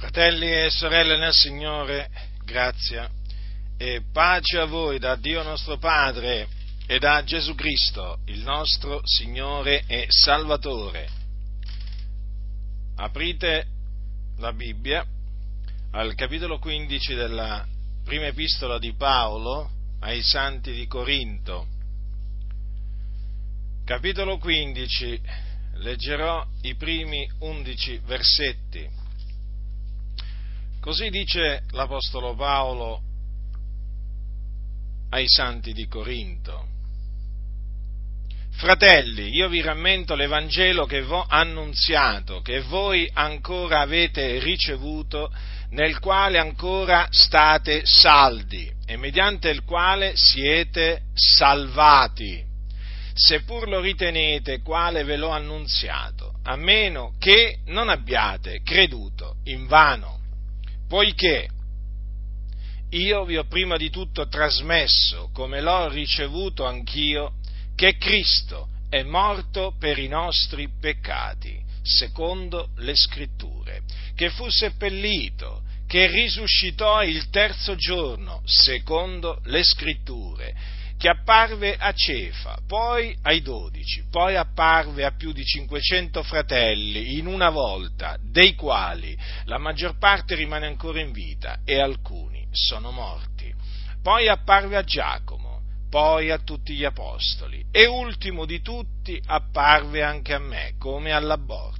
Fratelli e sorelle nel Signore, grazia e pace a voi da Dio nostro Padre e da Gesù Cristo, il nostro Signore e Salvatore. Aprite la Bibbia al capitolo 15 della prima epistola di Paolo ai Santi di Corinto. Capitolo 15, leggerò i primi undici versetti. Così dice l'Apostolo Paolo ai santi di Corinto. Fratelli, io vi rammento l'Evangelo che vi ho annunziato, che voi ancora avete ricevuto, nel quale ancora state saldi e mediante il quale siete salvati, seppur lo ritenete quale ve l'ho annunziato, a meno che non abbiate creduto in vano poiché io vi ho prima di tutto trasmesso, come l'ho ricevuto anch'io, che Cristo è morto per i nostri peccati, secondo le scritture, che fu seppellito, che risuscitò il terzo giorno, secondo le scritture, che apparve a Cefa, poi ai dodici, poi apparve a più di 500 fratelli in una volta, dei quali la maggior parte rimane ancora in vita e alcuni sono morti. Poi apparve a Giacomo, poi a tutti gli apostoli e ultimo di tutti apparve anche a me, come all'aborto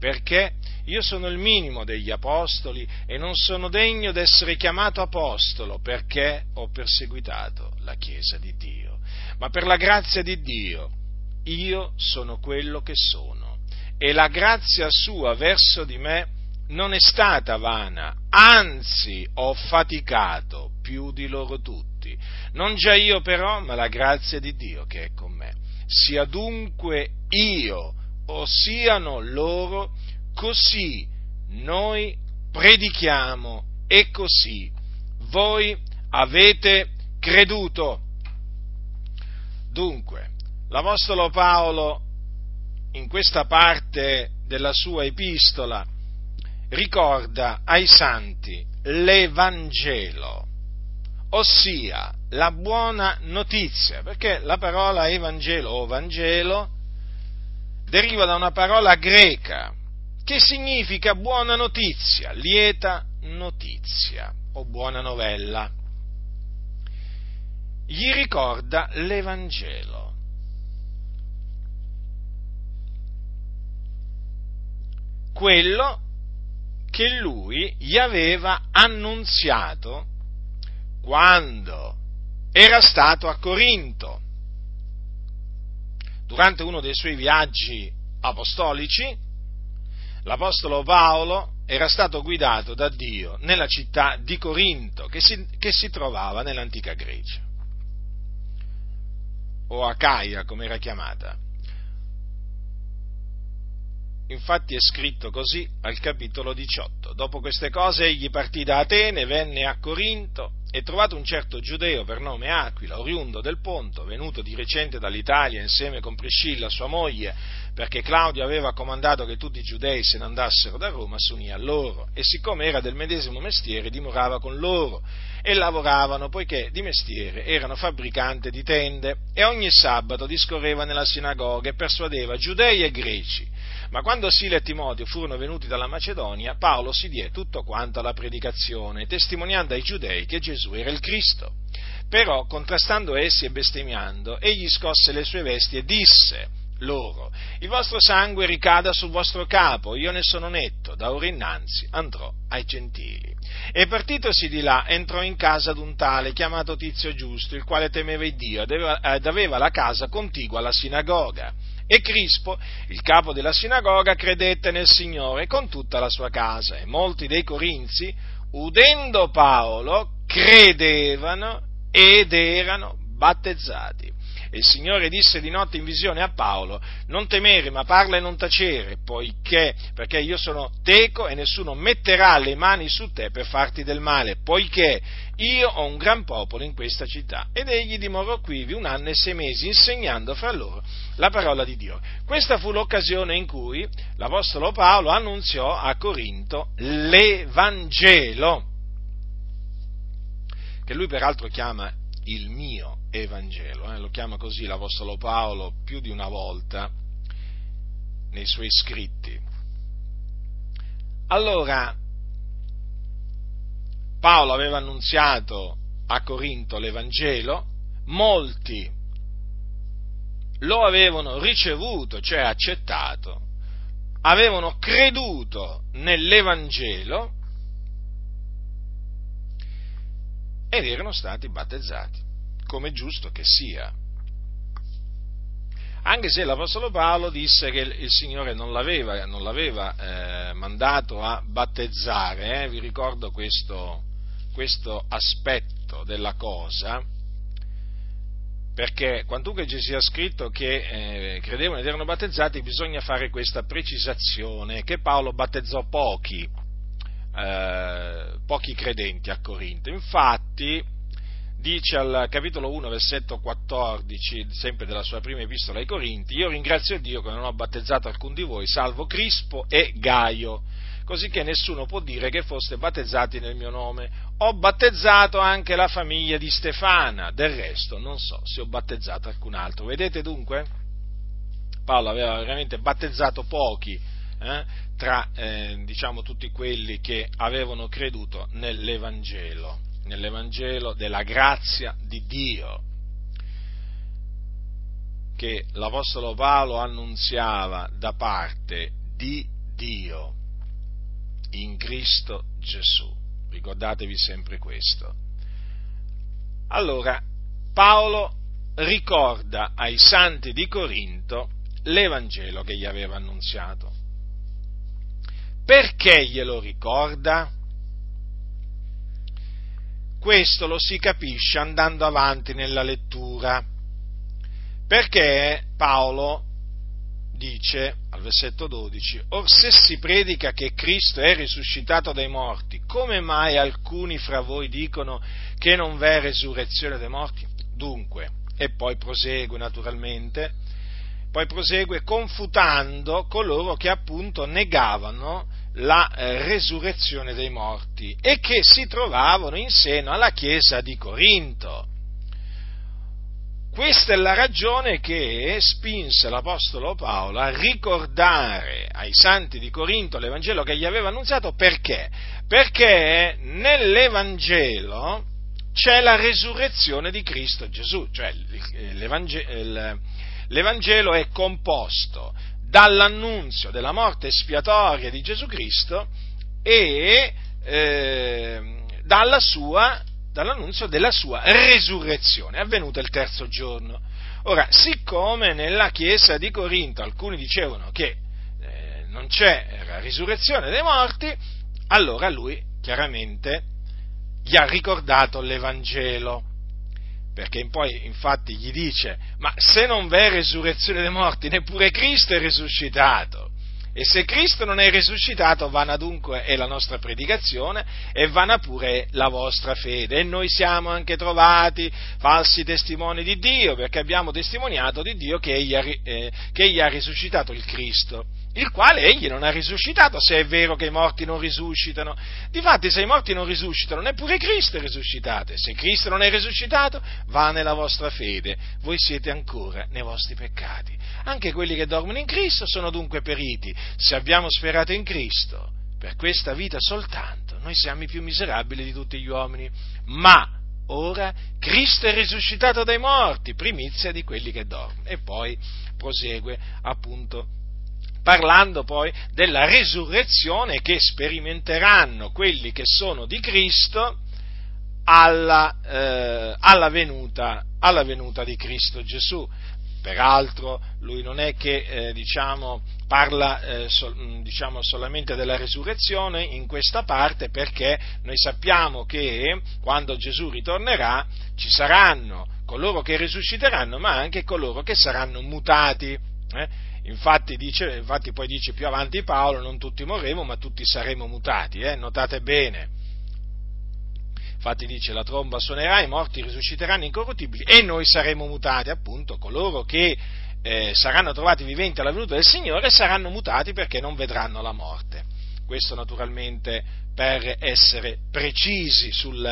perché io sono il minimo degli apostoli e non sono degno d'essere chiamato apostolo perché ho perseguitato la Chiesa di Dio. Ma per la grazia di Dio io sono quello che sono e la grazia sua verso di me non è stata vana, anzi ho faticato più di loro tutti. Non già io però, ma la grazia di Dio che è con me. Sia dunque io o siano loro, così noi predichiamo e così voi avete creduto. Dunque, l'Apostolo Paolo in questa parte della sua epistola ricorda ai santi l'Evangelo, ossia la buona notizia, perché la parola Evangelo o Vangelo deriva da una parola greca che significa buona notizia, lieta notizia o buona novella. Gli ricorda l'Evangelo. Quello che lui gli aveva annunziato quando era stato a Corinto durante uno dei suoi viaggi apostolici, l'Apostolo Paolo era stato guidato da Dio nella città di Corinto, che si, che si trovava nell'antica Grecia, o Acaia come era chiamata. Infatti è scritto così al capitolo 18. Dopo queste cose egli partì da Atene, venne a Corinto e trovato un certo giudeo per nome Aquila, oriundo del Ponto, venuto di recente dall'Italia insieme con Priscilla, sua moglie, perché Claudio aveva comandato che tutti i giudei se ne andassero da Roma, si unì a loro e siccome era del medesimo mestiere dimorava con loro e lavoravano poiché di mestiere erano fabbricante di tende e ogni sabato discorreva nella sinagoga e persuadeva giudei e greci ma quando Sila e Timoteo furono venuti dalla Macedonia, Paolo si diè tutto quanto alla predicazione, testimoniando ai giudei che Gesù era il Cristo. Però, contrastando essi e bestemmiando, egli scosse le sue vesti e disse loro, il vostro sangue ricada sul vostro capo, io ne sono netto, da ora innanzi andrò ai gentili. E partitosi di là entrò in casa d'un tale chiamato Tizio Giusto, il quale temeva il Dio ed aveva la casa contigua alla sinagoga. E Crispo, il capo della sinagoga, credette nel Signore con tutta la sua casa e molti dei corinzi, udendo Paolo, credevano ed erano battezzati. E il Signore disse di notte in visione a Paolo, non temere, ma parla e non tacere, poiché, perché io sono teco e nessuno metterà le mani su te per farti del male, poiché io ho un gran popolo in questa città. Ed egli dimorò quivi un anno e sei mesi, insegnando fra loro la parola di Dio. Questa fu l'occasione in cui l'Apostolo Paolo annunziò a Corinto l'Evangelo, che lui peraltro chiama il mio Evangelo, eh? lo chiama così l'Apostolo Paolo più di una volta nei suoi scritti. Allora, Paolo aveva annunziato a Corinto l'Evangelo, molti lo avevano ricevuto, cioè accettato, avevano creduto nell'Evangelo ed erano stati battezzati, come è giusto che sia. Anche se l'Apostolo Paolo disse che il Signore non l'aveva, non l'aveva eh, mandato a battezzare, eh, vi ricordo questo, questo aspetto della cosa, perché quantunque ci sia scritto che eh, credevano ed erano battezzati, bisogna fare questa precisazione, che Paolo battezzò pochi, eh, pochi credenti a Corinto. Infatti, dice al capitolo 1, versetto 14, sempre della sua prima epistola ai Corinti, io ringrazio Dio che non ho battezzato alcun di voi, salvo Crispo e Gaio, così che nessuno può dire che foste battezzati nel mio nome. Ho battezzato anche la famiglia di Stefana, del resto non so se ho battezzato alcun altro. Vedete dunque? Paolo aveva veramente battezzato pochi eh, tra eh, diciamo, tutti quelli che avevano creduto nell'Evangelo, nell'Evangelo della grazia di Dio che l'Apostolo Paolo annunziava da parte di Dio in Cristo Gesù. Ricordatevi sempre questo. Allora, Paolo ricorda ai santi di Corinto l'Evangelo che gli aveva annunziato. Perché glielo ricorda? Questo lo si capisce andando avanti nella lettura, perché Paolo dice al versetto 12, Or se si predica che Cristo è risuscitato dai morti, come mai alcuni fra voi dicono che non v'è resurrezione dei morti? Dunque, e poi prosegue naturalmente, poi prosegue confutando coloro che appunto negavano la eh, resurrezione dei morti e che si trovavano in seno alla chiesa di Corinto. Questa è la ragione che spinse l'Apostolo Paolo a ricordare ai santi di Corinto l'Evangelo che gli aveva annunziato perché? Perché nell'Evangelo c'è la resurrezione di Cristo Gesù, cioè l'Evangelo è composto dall'annunzio della morte espiatoria di Gesù Cristo e eh, dalla sua dall'annunzio della sua resurrezione, avvenuta il terzo giorno. Ora, siccome nella chiesa di Corinto alcuni dicevano che eh, non c'è la risurrezione dei morti, allora lui chiaramente gli ha ricordato l'Evangelo. Perché poi infatti gli dice, ma se non v'è resurrezione dei morti, neppure Cristo è risuscitato. E se Cristo non è risuscitato, vana dunque è la nostra predicazione e vana pure la vostra fede. E noi siamo anche trovati falsi testimoni di Dio, perché abbiamo testimoniato di Dio che egli ha, eh, che egli ha risuscitato il Cristo il quale egli non ha risuscitato, se è vero che i morti non risuscitano. Difatti, se i morti non risuscitano, neppure Cristo è risuscitato. E se Cristo non è risuscitato, va nella vostra fede. Voi siete ancora nei vostri peccati. Anche quelli che dormono in Cristo sono dunque periti. Se abbiamo sperato in Cristo, per questa vita soltanto, noi siamo i più miserabili di tutti gli uomini. Ma ora Cristo è risuscitato dai morti, primizia di quelli che dormono. E poi prosegue appunto parlando poi della resurrezione che sperimenteranno quelli che sono di Cristo alla, eh, alla, venuta, alla venuta, di Cristo Gesù. Peraltro lui non è che eh, diciamo, parla eh, so, diciamo, solamente della resurrezione in questa parte perché noi sappiamo che quando Gesù ritornerà ci saranno coloro che risusciteranno, ma anche coloro che saranno mutati. Infatti, dice, infatti, poi dice più avanti Paolo, non tutti morremo, ma tutti saremo mutati, eh? notate bene. Infatti dice la tromba suonerà, i morti risusciteranno incorruttibili e noi saremo mutati, appunto, coloro che eh, saranno trovati viventi alla venuta del Signore saranno mutati perché non vedranno la morte. Questo naturalmente per essere precisi sul,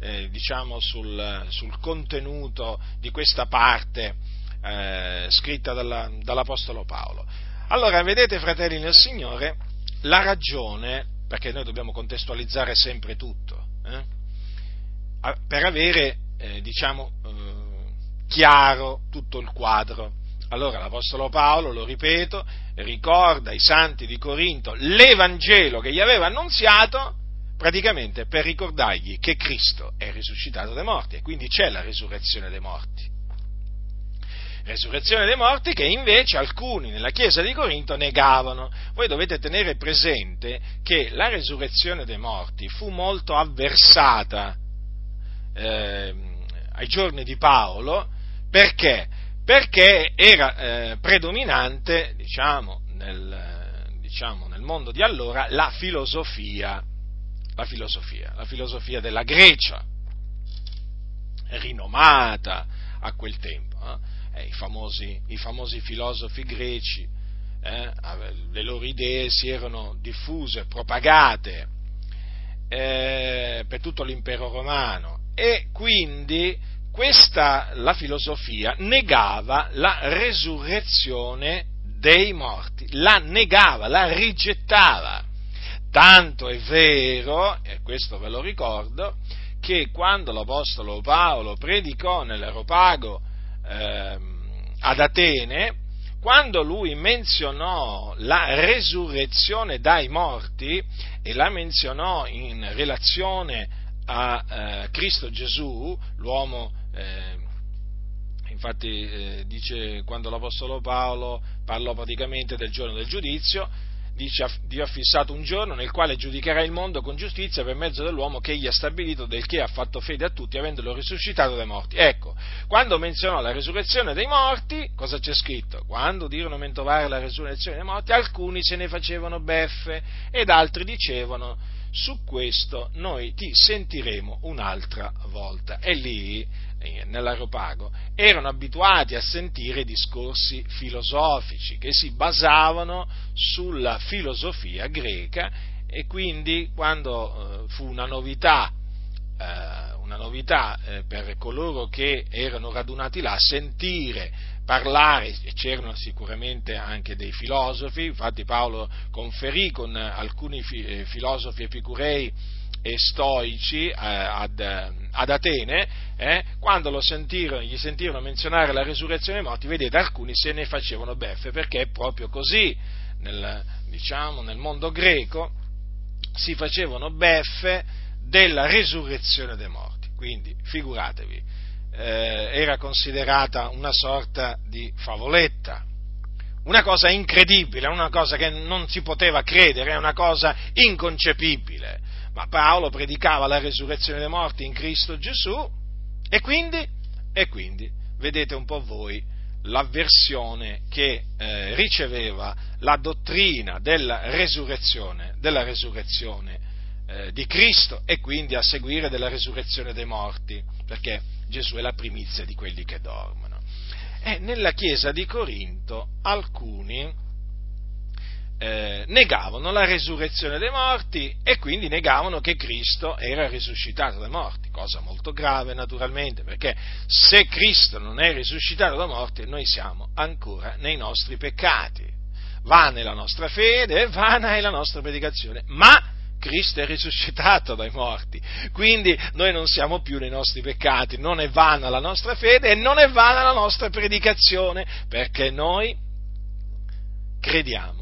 eh, diciamo sul, sul, contenuto di questa parte eh, scritta dalla, dall'Apostolo Paolo. Allora, vedete, fratelli nel Signore, la ragione, perché noi dobbiamo contestualizzare sempre tutto, eh, per avere, eh, diciamo, eh, chiaro tutto il quadro allora l'Apostolo Paolo, lo ripeto, ricorda ai santi di Corinto l'Evangelo che gli aveva annunziato praticamente per ricordargli che Cristo è risuscitato dai morti e quindi c'è la risurrezione dei morti. Resurrezione dei morti che invece alcuni nella chiesa di Corinto negavano. Voi dovete tenere presente che la resurrezione dei morti fu molto avversata eh, ai giorni di Paolo perché? perché era eh, predominante, diciamo nel, diciamo, nel, mondo di allora, la filosofia, la filosofia, la filosofia della Grecia, rinomata a quel tempo. Eh? I, famosi, I, famosi, filosofi greci, eh, le loro idee si erano diffuse, propagate eh, per tutto l'impero romano e quindi questa, la filosofia, negava la resurrezione dei morti, la negava, la rigettava. Tanto è vero, e questo ve lo ricordo, che quando l'Apostolo Paolo predicò nell'Aeropago eh, ad Atene, quando lui menzionò la resurrezione dai morti e la menzionò in relazione a eh, Cristo Gesù, l'uomo eh, infatti eh, dice quando l'Apostolo Paolo parlò praticamente del giorno del giudizio, dice Dio ha fissato un giorno nel quale giudicherà il mondo con giustizia per mezzo dell'uomo che egli ha stabilito, del che ha fatto fede a tutti, avendolo risuscitato dai morti. Ecco, quando menzionò la resurrezione dei morti, cosa c'è scritto? Quando dirono mentovare la resurrezione dei morti, alcuni se ne facevano beffe ed altri dicevano su questo noi ti sentiremo un'altra volta. E lì, eh, nell'Aeropago, erano abituati a sentire discorsi filosofici che si basavano sulla filosofia greca e quindi quando eh, fu una novità, eh, una novità per coloro che erano radunati là, sentire parlare, e c'erano sicuramente anche dei filosofi, infatti Paolo conferì con alcuni filosofi epicurei e stoici eh, ad, ad, Atene, eh, quando sentirono, gli sentirono menzionare la resurrezione dei morti, vedete, alcuni se ne facevano beffe, perché è proprio così, nel, diciamo, nel mondo greco si facevano beffe della resurrezione dei morti, quindi figuratevi, eh, era considerata una sorta di favoletta, una cosa incredibile, una cosa che non si poteva credere, una cosa inconcepibile. Ma Paolo predicava la resurrezione dei morti in Cristo Gesù e quindi, e quindi vedete un po' voi l'avversione che eh, riceveva la dottrina della resurrezione, della resurrezione eh, di Cristo e quindi a seguire della resurrezione dei morti, perché Gesù è la primizia di quelli che dormono. E nella chiesa di Corinto alcuni eh, negavano la resurrezione dei morti e quindi negavano che Cristo era risuscitato dai morti, cosa molto grave naturalmente, perché se Cristo non è risuscitato dai morti noi siamo ancora nei nostri peccati, vana è la nostra fede, vana è la nostra predicazione, ma Cristo è risuscitato dai morti, quindi noi non siamo più nei nostri peccati, non è vana la nostra fede e non è vana la nostra predicazione, perché noi crediamo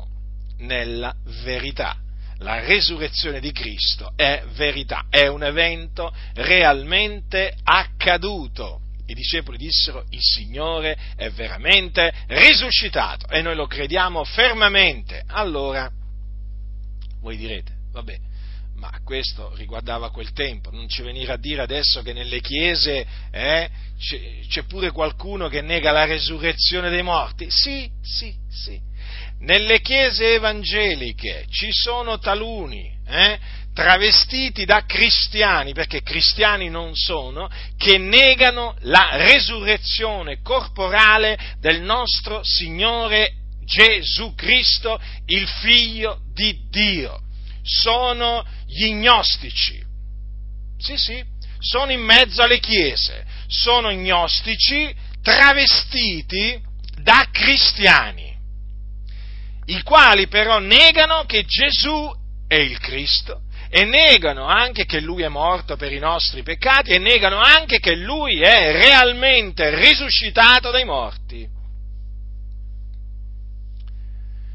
nella verità. La resurrezione di Cristo è verità, è un evento realmente accaduto. I discepoli dissero il Signore è veramente risuscitato e noi lo crediamo fermamente. Allora, voi direte, vabbè, ma questo riguardava quel tempo, non ci venire a dire adesso che nelle chiese eh, c'è, pure qualcuno che nega la resurrezione dei morti. Sì, sì, sì. Nelle chiese evangeliche ci sono taluni eh, travestiti da cristiani, perché cristiani non sono, che negano la resurrezione corporale del nostro Signore Gesù Cristo, il Figlio di Dio. Sono gli gnostici. Sì, sì, sono in mezzo alle chiese, sono gnostici travestiti da cristiani, i quali però negano che Gesù è il Cristo e negano anche che Lui è morto per i nostri peccati e negano anche che Lui è realmente risuscitato dai morti.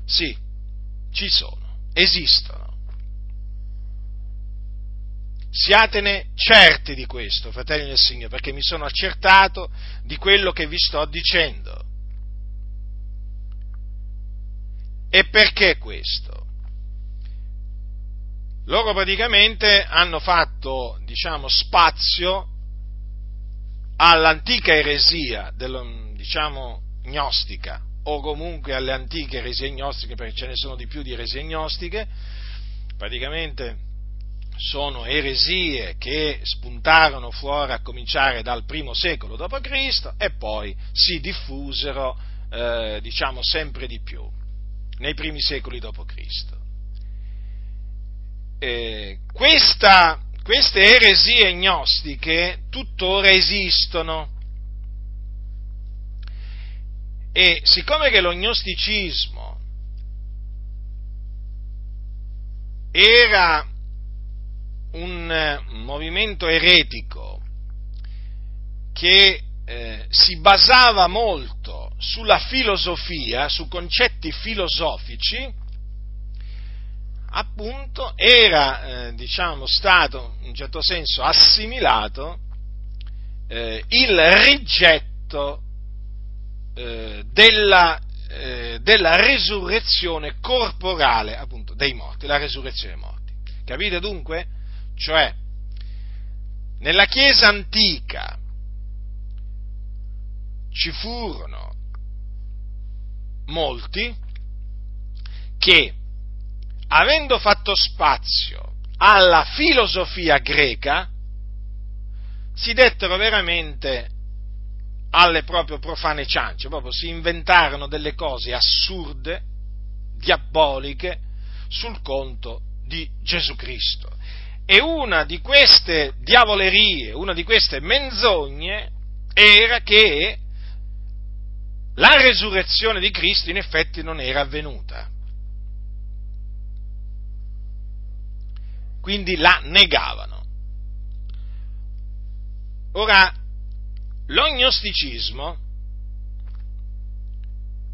Sì, ci sono, esistono. Siatene certi di questo, fratelli del Signore, perché mi sono accertato di quello che vi sto dicendo. E perché questo? Loro praticamente hanno fatto, diciamo, spazio all'antica eresia, dello, diciamo, gnostica, o comunque alle antiche eresie gnostiche, perché ce ne sono di più di eresie gnostiche, praticamente sono eresie che spuntarono fuori a cominciare dal primo secolo d.C. e poi si diffusero, eh, diciamo, sempre di più nei primi secoli d.C. Eh, queste eresie gnostiche tuttora esistono e siccome che lo gnosticismo era un eh, movimento eretico che eh, si basava molto sulla filosofia, su concetti filosofici, appunto era, eh, diciamo, stato in un certo senso assimilato eh, il rigetto eh, della, eh, della, resurrezione corporale appunto dei morti, la resurrezione dei morti. Capite dunque? Cioè, nella Chiesa antica ci furono molti che, avendo fatto spazio alla filosofia greca, si dettero veramente alle proprie profane ciance, proprio si inventarono delle cose assurde, diaboliche, sul conto di Gesù Cristo. E una di queste diavolerie, una di queste menzogne era che la resurrezione di Cristo in effetti non era avvenuta. Quindi la negavano. Ora, l'ognosticismo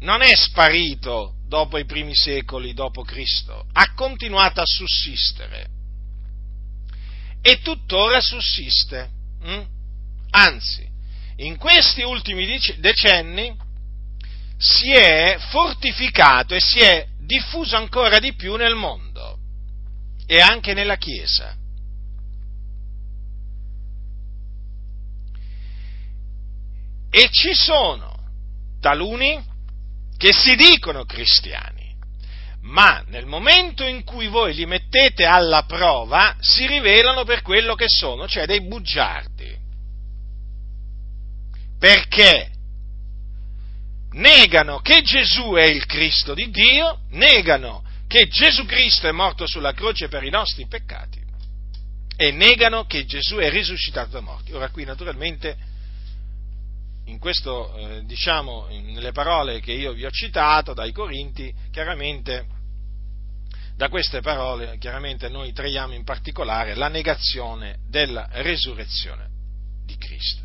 non è sparito dopo i primi secoli dopo Cristo, ha continuato a sussistere e tuttora sussiste. Hm? Anzi, in questi ultimi decenni si è fortificato e si è diffuso ancora di più nel mondo e anche nella Chiesa. E ci sono taluni che si dicono cristiani ma nel momento in cui voi li mettete alla prova si rivelano per quello che sono, cioè dei bugiardi. Perché negano che Gesù è il Cristo di Dio, negano che Gesù Cristo è morto sulla croce per i nostri peccati e negano che Gesù è risuscitato da morti. Ora qui naturalmente in questo, eh, diciamo, nelle parole che io vi ho citato dai Corinti, chiaramente, da queste parole, chiaramente noi traiamo in particolare la negazione della resurrezione di Cristo.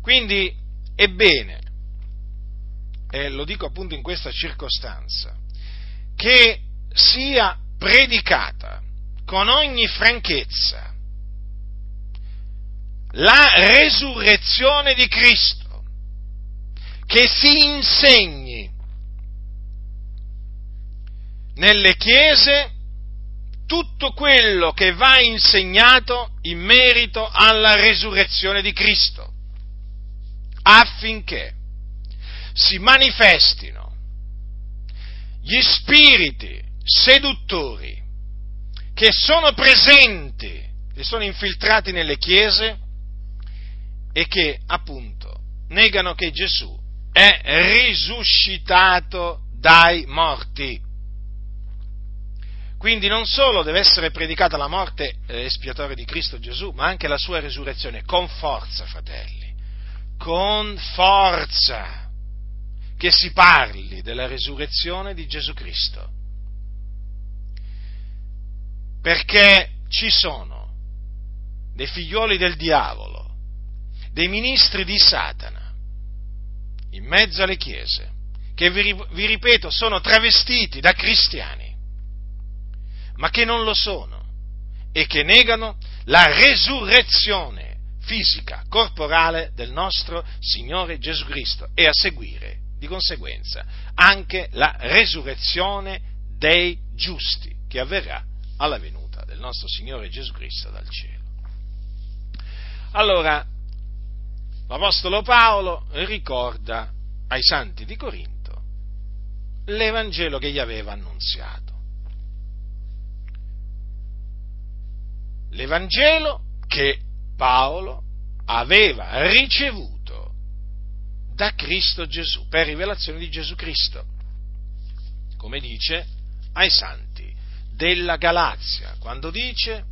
Quindi è bene, e lo dico appunto in questa circostanza, che sia predicata con ogni franchezza la resurrezione di Cristo che si insegni nelle chiese tutto quello che va insegnato in merito alla resurrezione di Cristo, affinché si manifestino gli spiriti seduttori che sono presenti, che sono infiltrati nelle chiese e che appunto negano che Gesù è risuscitato dai morti. Quindi non solo deve essere predicata la morte eh, espiatoria di Cristo Gesù, ma anche la sua resurrezione, con forza, fratelli, con forza, che si parli della resurrezione di Gesù Cristo. Perché ci sono dei figlioli del diavolo, dei ministri di Satana, in mezzo alle chiese, che vi, ripeto sono travestiti da cristiani ma che non lo sono e che negano la resurrezione fisica, corporale del nostro Signore Gesù Cristo e a seguire, di conseguenza, anche la resurrezione dei giusti che avverrà alla venuta del nostro Signore Gesù Cristo dal cielo. Allora, l'Apostolo Paolo ricorda ai santi di Corinto l'Evangelo che gli aveva annunziato l'Evangelo che Paolo aveva ricevuto da Cristo Gesù, per rivelazione di Gesù Cristo, come dice ai santi della Galazia, quando dice,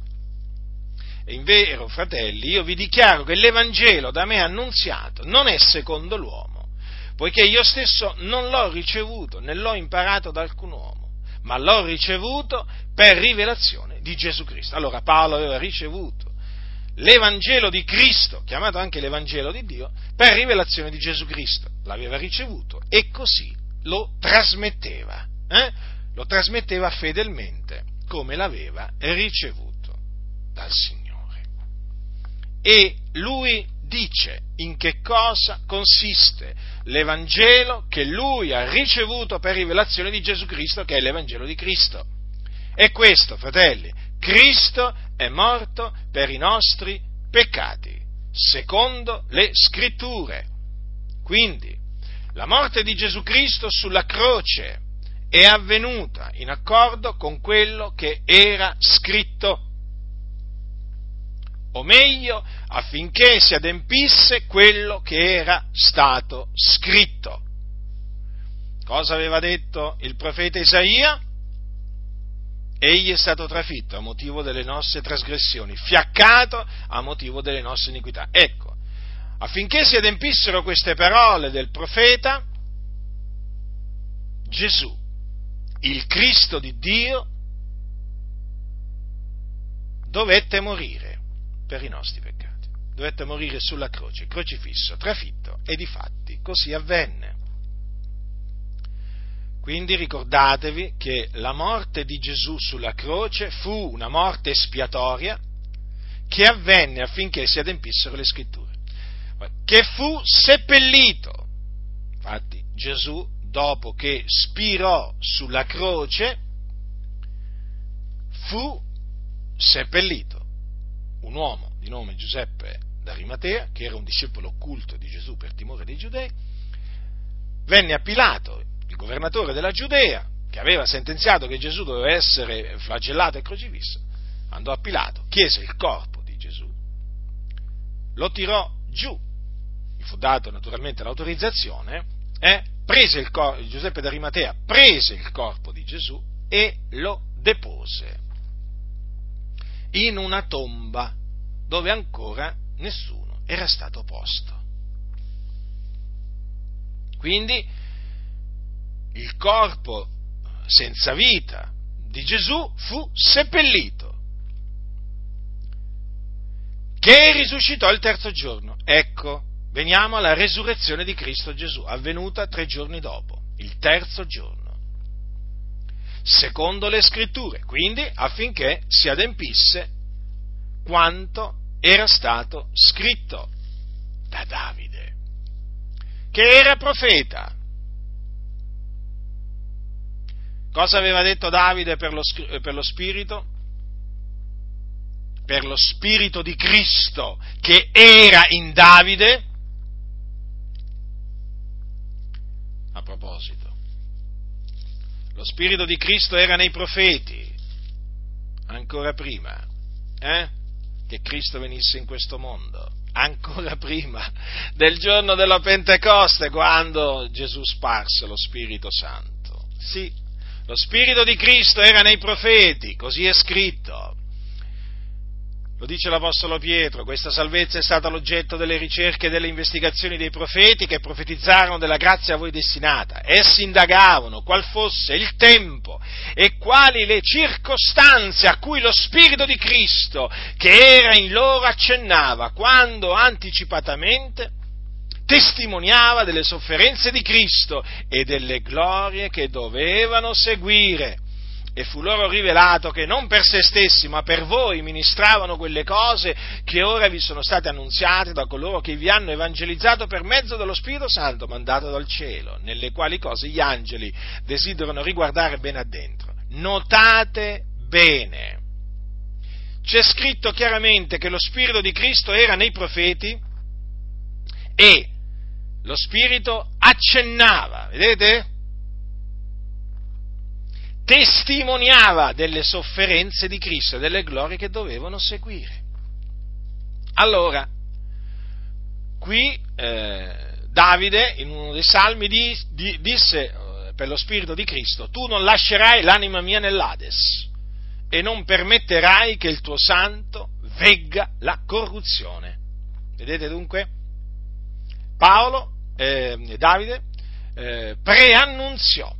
e in vero, fratelli, io vi dichiaro che l'Evangelo da me annunziato non è secondo l'uomo, poiché io stesso non l'ho ricevuto né l'ho imparato da alcun uomo, ma l'ho ricevuto per rivelazione di Gesù Cristo. Allora Paolo aveva ricevuto l'Evangelo di Cristo, chiamato anche l'Evangelo di Dio, per rivelazione di Gesù Cristo. L'aveva ricevuto e così lo trasmetteva, eh? lo trasmetteva fedelmente come l'aveva ricevuto dal Signore. E lui dice in che cosa consiste l'Evangelo che lui ha ricevuto per rivelazione di Gesù Cristo, che è l'Evangelo di Cristo. E questo, fratelli, Cristo è morto per i nostri peccati, secondo le scritture. Quindi, la morte di Gesù Cristo sulla croce è avvenuta in accordo con quello che era scritto, o meglio, affinché si adempisse quello che era stato scritto. Cosa aveva detto il profeta Isaia? Egli è stato trafitto a motivo delle nostre trasgressioni, fiaccato a motivo delle nostre iniquità. Ecco, affinché si adempissero queste parole del profeta, Gesù, il Cristo di Dio, dovette morire per i nostri peccati, dovette morire sulla croce, crocifisso, trafitto, e di fatti così avvenne. Quindi ricordatevi che la morte di Gesù sulla croce fu una morte espiatoria che avvenne affinché si adempissero le scritture, che fu seppellito. Infatti Gesù, dopo che spirò sulla croce, fu seppellito. Un uomo di nome Giuseppe d'Arimatea, che era un discepolo occulto di Gesù per timore dei giudei, venne a Pilato il governatore della Giudea, che aveva sentenziato che Gesù doveva essere flagellato e crocifisso, andò a Pilato, chiese il corpo di Gesù, lo tirò giù, gli fu dato naturalmente l'autorizzazione, eh, corpo, Giuseppe d'Arimatea prese il corpo di Gesù e lo depose in una tomba dove ancora nessuno era stato posto. Quindi il corpo senza vita di Gesù fu seppellito, che risuscitò il terzo giorno. Ecco, veniamo alla resurrezione di Cristo Gesù, avvenuta tre giorni dopo, il terzo giorno, secondo le scritture, quindi affinché si adempisse quanto era stato scritto da Davide, che era profeta Cosa aveva detto Davide per lo, per lo Spirito? per lo Spirito di Cristo che era in Davide, a proposito, lo Spirito di Cristo era nei profeti, ancora prima, eh? che Cristo venisse in questo mondo, ancora prima del giorno della Pentecoste, quando Gesù sparse lo Spirito Santo. Sì, lo Spirito di Cristo era nei profeti, così è scritto. Lo dice l'Apostolo Pietro, questa salvezza è stata l'oggetto delle ricerche e delle investigazioni dei profeti che profetizzarono della grazia a voi destinata. Essi indagavano qual fosse il tempo e quali le circostanze a cui lo Spirito di Cristo che era in loro accennava quando anticipatamente testimoniava delle sofferenze di Cristo e delle glorie che dovevano seguire e fu loro rivelato che non per se stessi, ma per voi ministravano quelle cose che ora vi sono state annunziate da coloro che vi hanno evangelizzato per mezzo dello Spirito Santo mandato dal cielo, nelle quali cose gli angeli desiderano riguardare bene addentro. Notate bene. C'è scritto chiaramente che lo Spirito di Cristo era nei profeti e lo Spirito accennava, vedete? testimoniava delle sofferenze di Cristo e delle glorie che dovevano seguire. Allora, qui eh, Davide in uno dei salmi di, di, disse eh, per lo Spirito di Cristo, tu non lascerai l'anima mia nell'Ades e non permetterai che il tuo santo vegga la corruzione. Vedete dunque? Paolo, eh, Davide, eh, preannunziò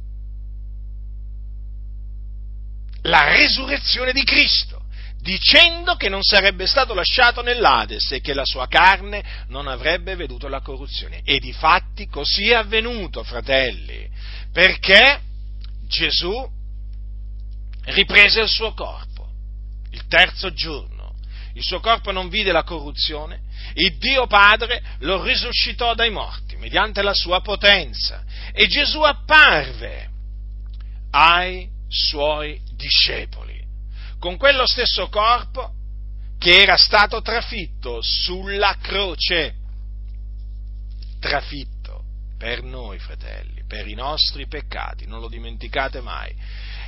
la resurrezione di Cristo, dicendo che non sarebbe stato lasciato nell'Ades e che la sua carne non avrebbe veduto la corruzione. E di fatti così è avvenuto, fratelli, perché Gesù riprese il suo corpo il terzo giorno. Il suo corpo non vide la corruzione, il Dio Padre lo risuscitò dai morti mediante la sua potenza e Gesù apparve ai suoi discepoli, con quello stesso corpo che era stato trafitto sulla croce. Trafitto per noi, fratelli, per i nostri peccati, non lo dimenticate mai.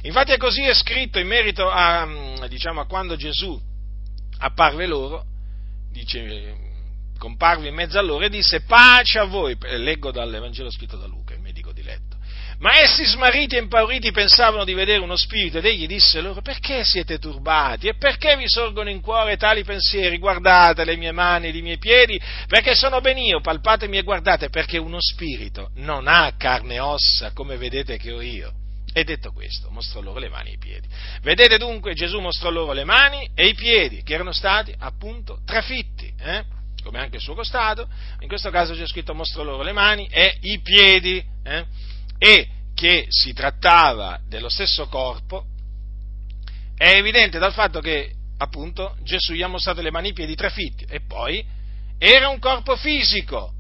Infatti è così è scritto in merito a, diciamo, a quando Gesù apparve loro, dice, comparve in mezzo a loro e disse pace a voi, leggo dall'Evangelo scritto da Luca, il medico diletto. Ma essi smarriti e impauriti pensavano di vedere uno spirito ed egli disse loro perché siete turbati e perché vi sorgono in cuore tali pensieri? Guardate le mie mani e i miei piedi perché sono ben io, palpatemi e guardate perché uno spirito non ha carne e ossa come vedete che ho io. E detto questo, mostrò loro le mani e i piedi. Vedete dunque, Gesù mostrò loro le mani e i piedi che erano stati appunto trafitti. Eh? Come anche il suo costato, in questo caso c'è scritto mostrò loro le mani e i piedi. Eh? e che si trattava dello stesso corpo, è evidente dal fatto che appunto Gesù gli ha mostrato le mani e i piedi trafitti e poi era un corpo fisico,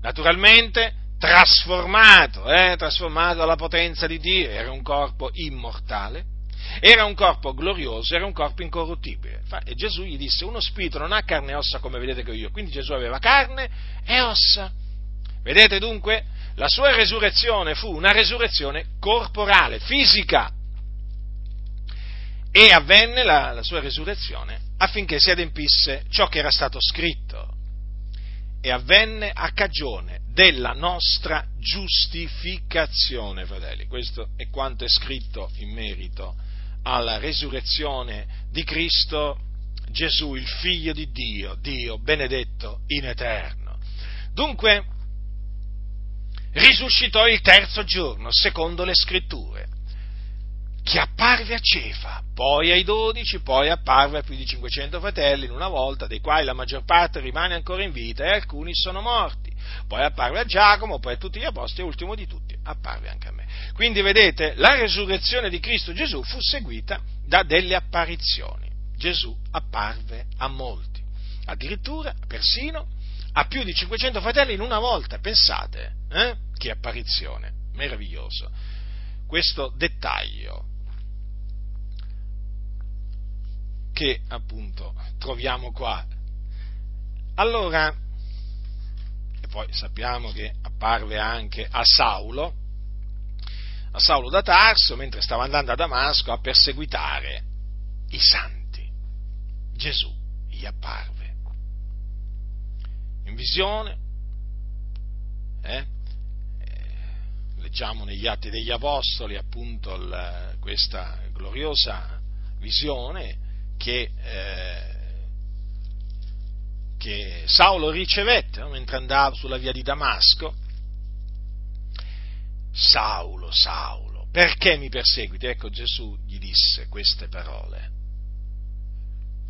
naturalmente trasformato, eh, trasformato dalla potenza di Dio, era un corpo immortale, era un corpo glorioso, era un corpo incorruttibile. E Gesù gli disse, uno spirito non ha carne e ossa come vedete che io, quindi Gesù aveva carne e ossa. Vedete dunque? la sua resurrezione fu una resurrezione corporale, fisica. E avvenne la, la sua resurrezione affinché si adempisse ciò che era stato scritto. E avvenne a cagione della nostra giustificazione, fratelli. Questo è quanto è scritto in merito alla resurrezione di Cristo Gesù, il figlio di Dio, Dio benedetto in eterno. Dunque, risuscitò il terzo giorno, secondo le scritture, che apparve a Cefa, poi ai dodici, poi apparve a più di 500 fratelli in una volta, dei quali la maggior parte rimane ancora in vita e alcuni sono morti. Poi apparve a Giacomo, poi a tutti gli apostoli e ultimo di tutti apparve anche a me. Quindi vedete, la resurrezione di Cristo Gesù fu seguita da delle apparizioni. Gesù apparve a molti, addirittura persino a più di 500 fratelli in una volta, pensate, eh? che apparizione, meraviglioso. Questo dettaglio che appunto troviamo qua. Allora, poi sappiamo che apparve anche a Saulo, a Saulo da Tarso, mentre stava andando a Damasco a perseguitare i santi. Gesù gli apparve in visione, eh? eh leggiamo negli Atti degli Apostoli appunto il, questa gloriosa visione che, eh, che Saulo ricevette no? mentre andava sulla via di Damasco. Saulo, Saulo, perché mi perseguiti? Ecco Gesù gli disse queste parole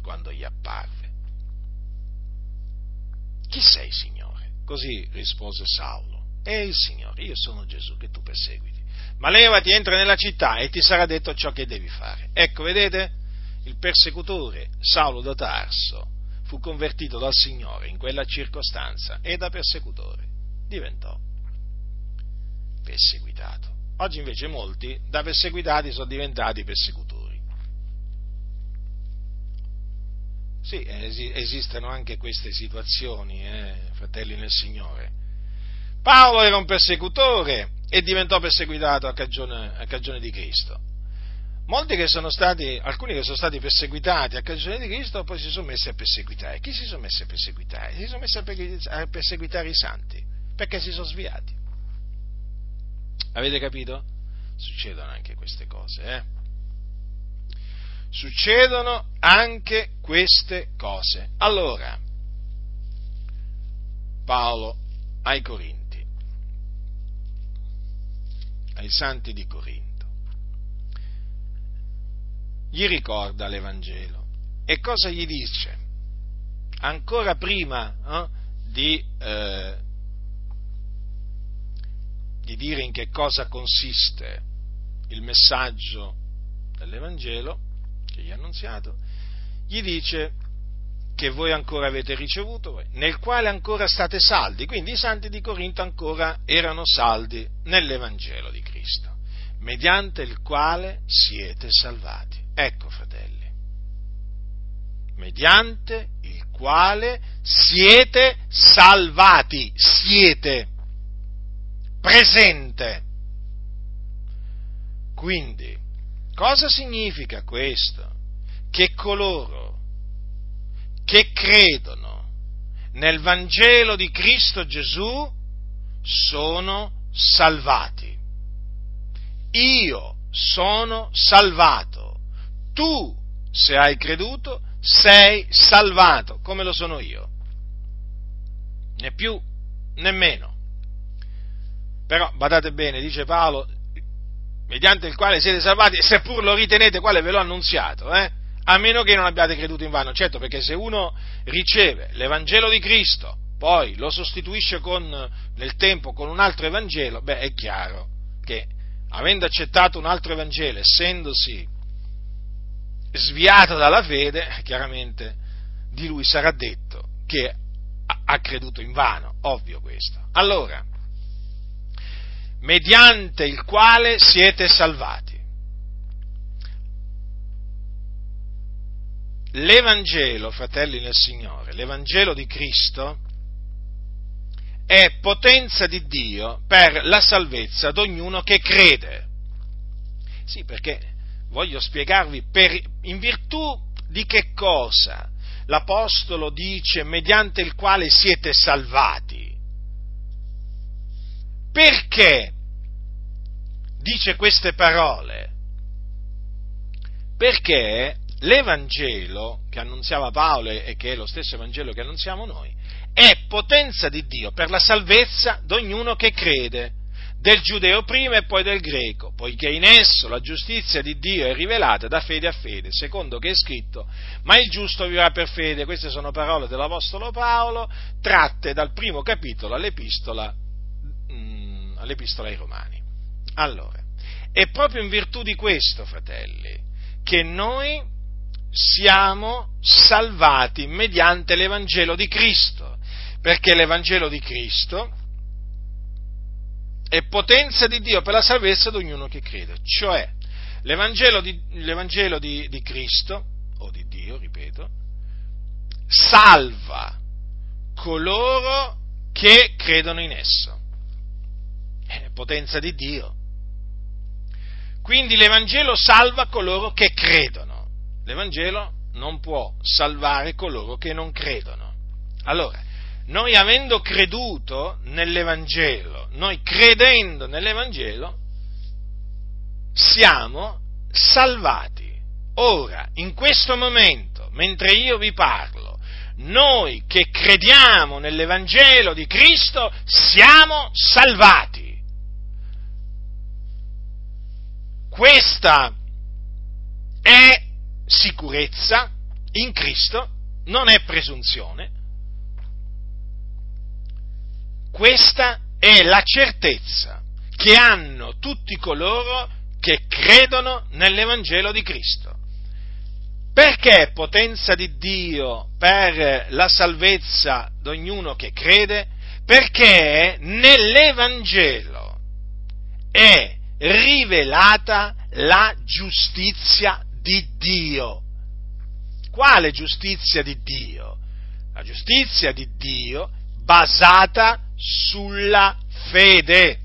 quando gli apparve. Chi sei, Signore? Così rispose Saulo. E il Signore, io sono Gesù che tu perseguiti. Ma levati, entra nella città e ti sarà detto ciò che devi fare. Ecco, vedete? Il persecutore Saulo da Tarso fu convertito dal Signore in quella circostanza e da persecutore diventò perseguitato. Oggi invece molti da perseguitati sono diventati persecutori. Sì, esistono anche queste situazioni, eh, fratelli nel Signore. Paolo era un persecutore e diventò perseguitato a cagione, a cagione di Cristo. Molti che sono stati, alcuni che sono stati perseguitati a cagione di Cristo, poi si sono messi a perseguitare. Chi si sono messi a perseguitare? Si sono messi a perseguitare i santi, perché si sono sviati. Avete capito? Succedono anche queste cose, eh? Succedono anche queste cose. Allora, Paolo ai Corinti, ai santi di Corinto gli ricorda l'Evangelo. E cosa gli dice? Ancora prima eh, di, eh, di dire in che cosa consiste il messaggio dell'Evangelo che gli ha annunziato, gli dice che voi ancora avete ricevuto, nel quale ancora state saldi. Quindi i santi di Corinto ancora erano saldi nell'Evangelo di Cristo, mediante il quale siete salvati. Ecco, fratelli, mediante il quale siete salvati, siete presente. Quindi, cosa significa questo? Che coloro che credono nel Vangelo di Cristo Gesù sono salvati. Io sono salvato tu, se hai creduto, sei salvato, come lo sono io. Né più né meno. Però, badate bene, dice Paolo, mediante il quale siete salvati, seppur lo ritenete quale ve l'ho annunziato, eh? a meno che non abbiate creduto in vano. Certo, perché se uno riceve l'Evangelo di Cristo, poi lo sostituisce con, nel tempo con un altro Evangelo, beh, è chiaro che avendo accettato un altro Evangelo, essendosi sviato dalla fede, chiaramente di lui sarà detto che ha creduto in vano, ovvio questo. Allora, mediante il quale siete salvati. L'Evangelo, fratelli nel Signore, l'Evangelo di Cristo è potenza di Dio per la salvezza di ognuno che crede. Sì, perché voglio spiegarvi per, in virtù di che cosa l'Apostolo dice mediante il quale siete salvati. Perché dice queste parole? Perché l'Evangelo che annunziava Paolo e che è lo stesso Evangelo che annunziamo noi è potenza di Dio per la salvezza di ognuno che crede del giudeo prima e poi del greco, poiché in esso la giustizia di Dio è rivelata da fede a fede, secondo che è scritto, ma il giusto vivrà per fede. Queste sono parole dell'Apostolo Paolo, tratte dal primo capitolo all'epistola, mm, all'epistola ai Romani. Allora, è proprio in virtù di questo, fratelli, che noi siamo salvati mediante l'Evangelo di Cristo, perché l'Evangelo di Cristo è potenza di Dio per la salvezza di ognuno che crede. Cioè, l'Evangelo di, l'Evangelo di, di Cristo o di Dio, ripeto, salva coloro che credono in esso. È potenza di Dio. Quindi l'Evangelo salva coloro che credono. L'Evangelo non può salvare coloro che non credono. Allora, noi avendo creduto nell'Evangelo, noi credendo nell'Evangelo, siamo salvati. Ora, in questo momento, mentre io vi parlo, noi che crediamo nell'Evangelo di Cristo siamo salvati. Questa è sicurezza in Cristo, non è presunzione. Questa è la certezza che hanno tutti coloro che credono nell'Evangelo di Cristo. Perché potenza di Dio per la salvezza di ognuno che crede? Perché nell'Evangelo è rivelata la giustizia di Dio. Quale giustizia di Dio? La giustizia di Dio basata sulla fede.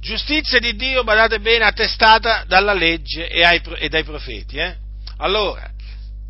Giustizia di Dio, badate bene, attestata dalla legge e, ai, e dai profeti. Eh? Allora,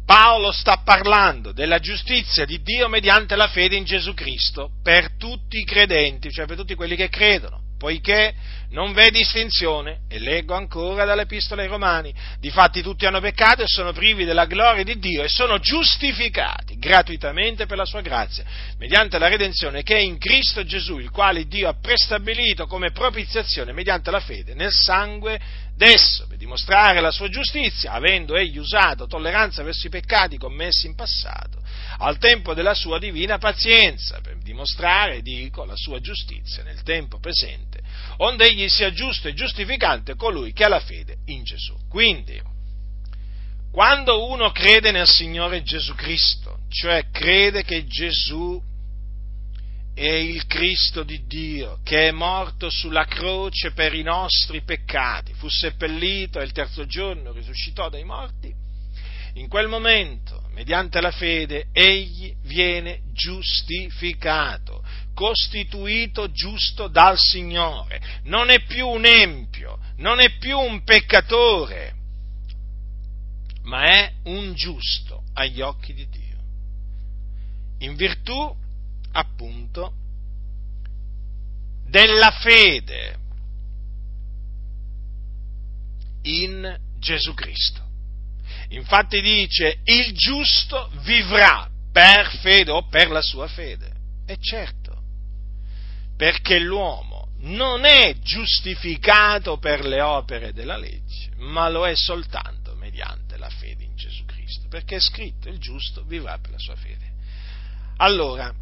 Paolo sta parlando della giustizia di Dio mediante la fede in Gesù Cristo per tutti i credenti, cioè per tutti quelli che credono poiché non v'è distinzione, e leggo ancora dall'Epistola ai Romani, difatti tutti hanno peccato e sono privi della gloria di Dio e sono giustificati gratuitamente per la sua grazia, mediante la redenzione che è in Cristo Gesù, il quale Dio ha prestabilito come propiziazione mediante la fede nel sangue d'esso, per dimostrare la sua giustizia, avendo egli usato tolleranza verso i peccati commessi in passato, al tempo della sua divina pazienza, per dimostrare, dico, la sua giustizia nel tempo presente, onde egli sia giusto e giustificante colui che ha la fede in Gesù. Quindi, quando uno crede nel Signore Gesù Cristo, cioè crede che Gesù è il Cristo di Dio, che è morto sulla croce per i nostri peccati, fu seppellito e il terzo giorno risuscitò dai morti, in quel momento, mediante la fede, egli viene giustificato, costituito giusto dal Signore. Non è più un empio, non è più un peccatore, ma è un giusto agli occhi di Dio. In virtù, appunto, della fede in Gesù Cristo. Infatti dice, il giusto vivrà per fede o per la sua fede. E certo, perché l'uomo non è giustificato per le opere della legge, ma lo è soltanto mediante la fede in Gesù Cristo, perché è scritto, il giusto vivrà per la sua fede. Allora,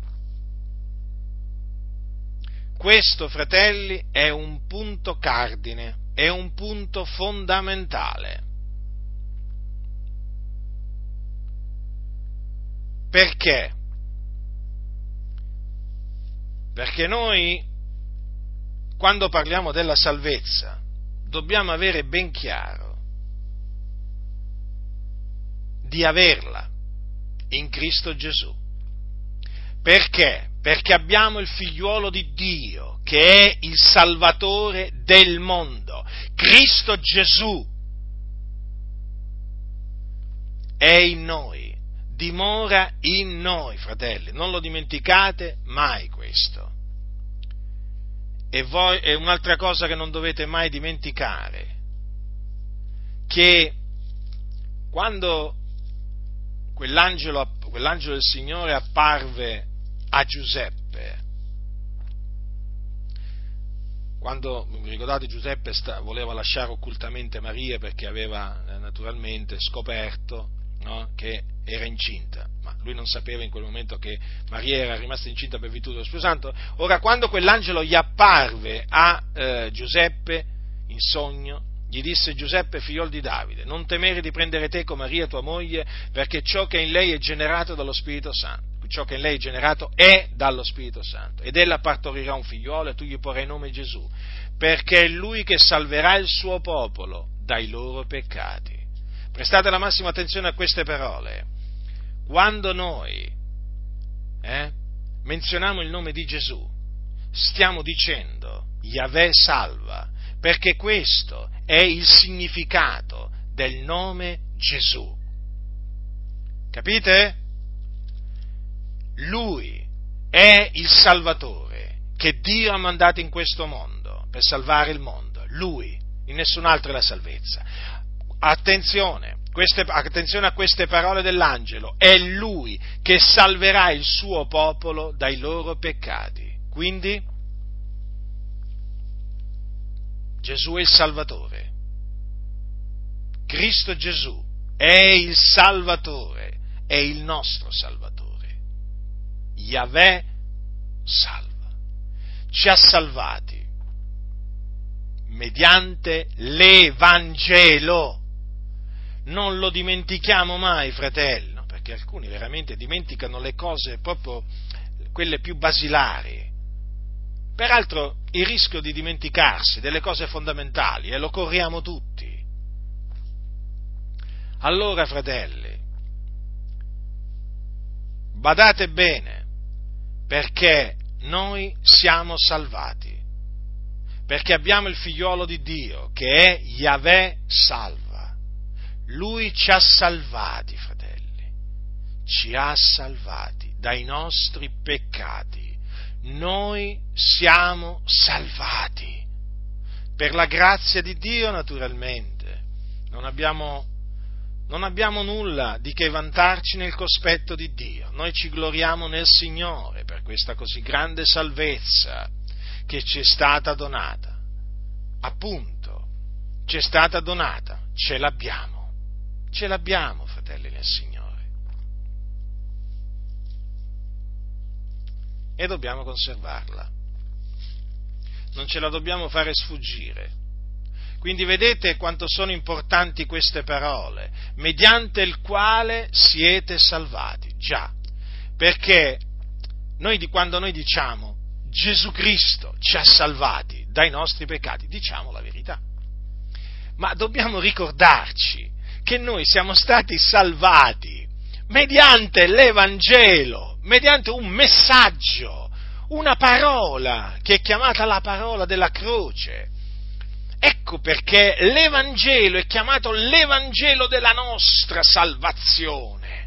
questo, fratelli, è un punto cardine, è un punto fondamentale Perché? Perché noi, quando parliamo della salvezza, dobbiamo avere ben chiaro di averla in Cristo Gesù. Perché? Perché abbiamo il figliuolo di Dio, che è il Salvatore del mondo. Cristo Gesù è in noi dimora in noi, fratelli, non lo dimenticate mai questo. E voi, è un'altra cosa che non dovete mai dimenticare, che quando quell'angelo, quell'angelo del Signore apparve a Giuseppe, quando, ricordate, Giuseppe sta, voleva lasciare occultamente Maria perché aveva eh, naturalmente scoperto no, che era incinta, ma lui non sapeva in quel momento che Maria era rimasta incinta per virtù dello Spirito Santo. Ora, quando quell'angelo gli apparve a eh, Giuseppe in sogno, gli disse Giuseppe, figliol di Davide, non temere di prendere te con Maria tua moglie, perché ciò che in lei è generato dallo Spirito Santo. Ciò che in lei è generato è dallo Spirito Santo. Ed ella partorirà un figliolo e tu gli porrai nome Gesù, perché è lui che salverà il suo popolo dai loro peccati. Prestate la massima attenzione a queste parole, quando noi eh, menzioniamo il nome di Gesù, stiamo dicendo Yahweh salva, perché questo è il significato del nome Gesù. Capite? Lui è il Salvatore che Dio ha mandato in questo mondo per salvare il mondo. Lui, in nessun altro è la salvezza. Attenzione, queste, attenzione a queste parole dell'angelo, è Lui che salverà il suo popolo dai loro peccati. Quindi Gesù è il Salvatore. Cristo Gesù è il Salvatore, è il nostro Salvatore. Yahweh salva, ci ha salvati mediante l'Evangelo. Non lo dimentichiamo mai, fratello, perché alcuni veramente dimenticano le cose proprio quelle più basilari. Peraltro il rischio di dimenticarsi delle cose fondamentali e lo corriamo tutti. Allora, fratelli, badate bene, perché noi siamo salvati, perché abbiamo il figliuolo di Dio, che è Yahweh salva. Lui ci ha salvati, fratelli, ci ha salvati dai nostri peccati noi siamo salvati. Per la grazia di Dio, naturalmente. Non abbiamo, non abbiamo nulla di che vantarci nel cospetto di Dio. Noi ci gloriamo nel Signore per questa così grande salvezza che ci è stata donata. Appunto, ci è stata donata, ce l'abbiamo. Ce l'abbiamo, fratelli nel Signore. e dobbiamo conservarla. Non ce la dobbiamo fare sfuggire. Quindi vedete quanto sono importanti queste parole, mediante il quale siete salvati. Già, perché noi di quando noi diciamo Gesù Cristo ci ha salvati dai nostri peccati, diciamo la verità. Ma dobbiamo ricordarci che noi siamo stati salvati mediante l'Evangelo mediante un messaggio, una parola che è chiamata la parola della croce. Ecco perché l'Evangelo è chiamato l'Evangelo della nostra salvazione.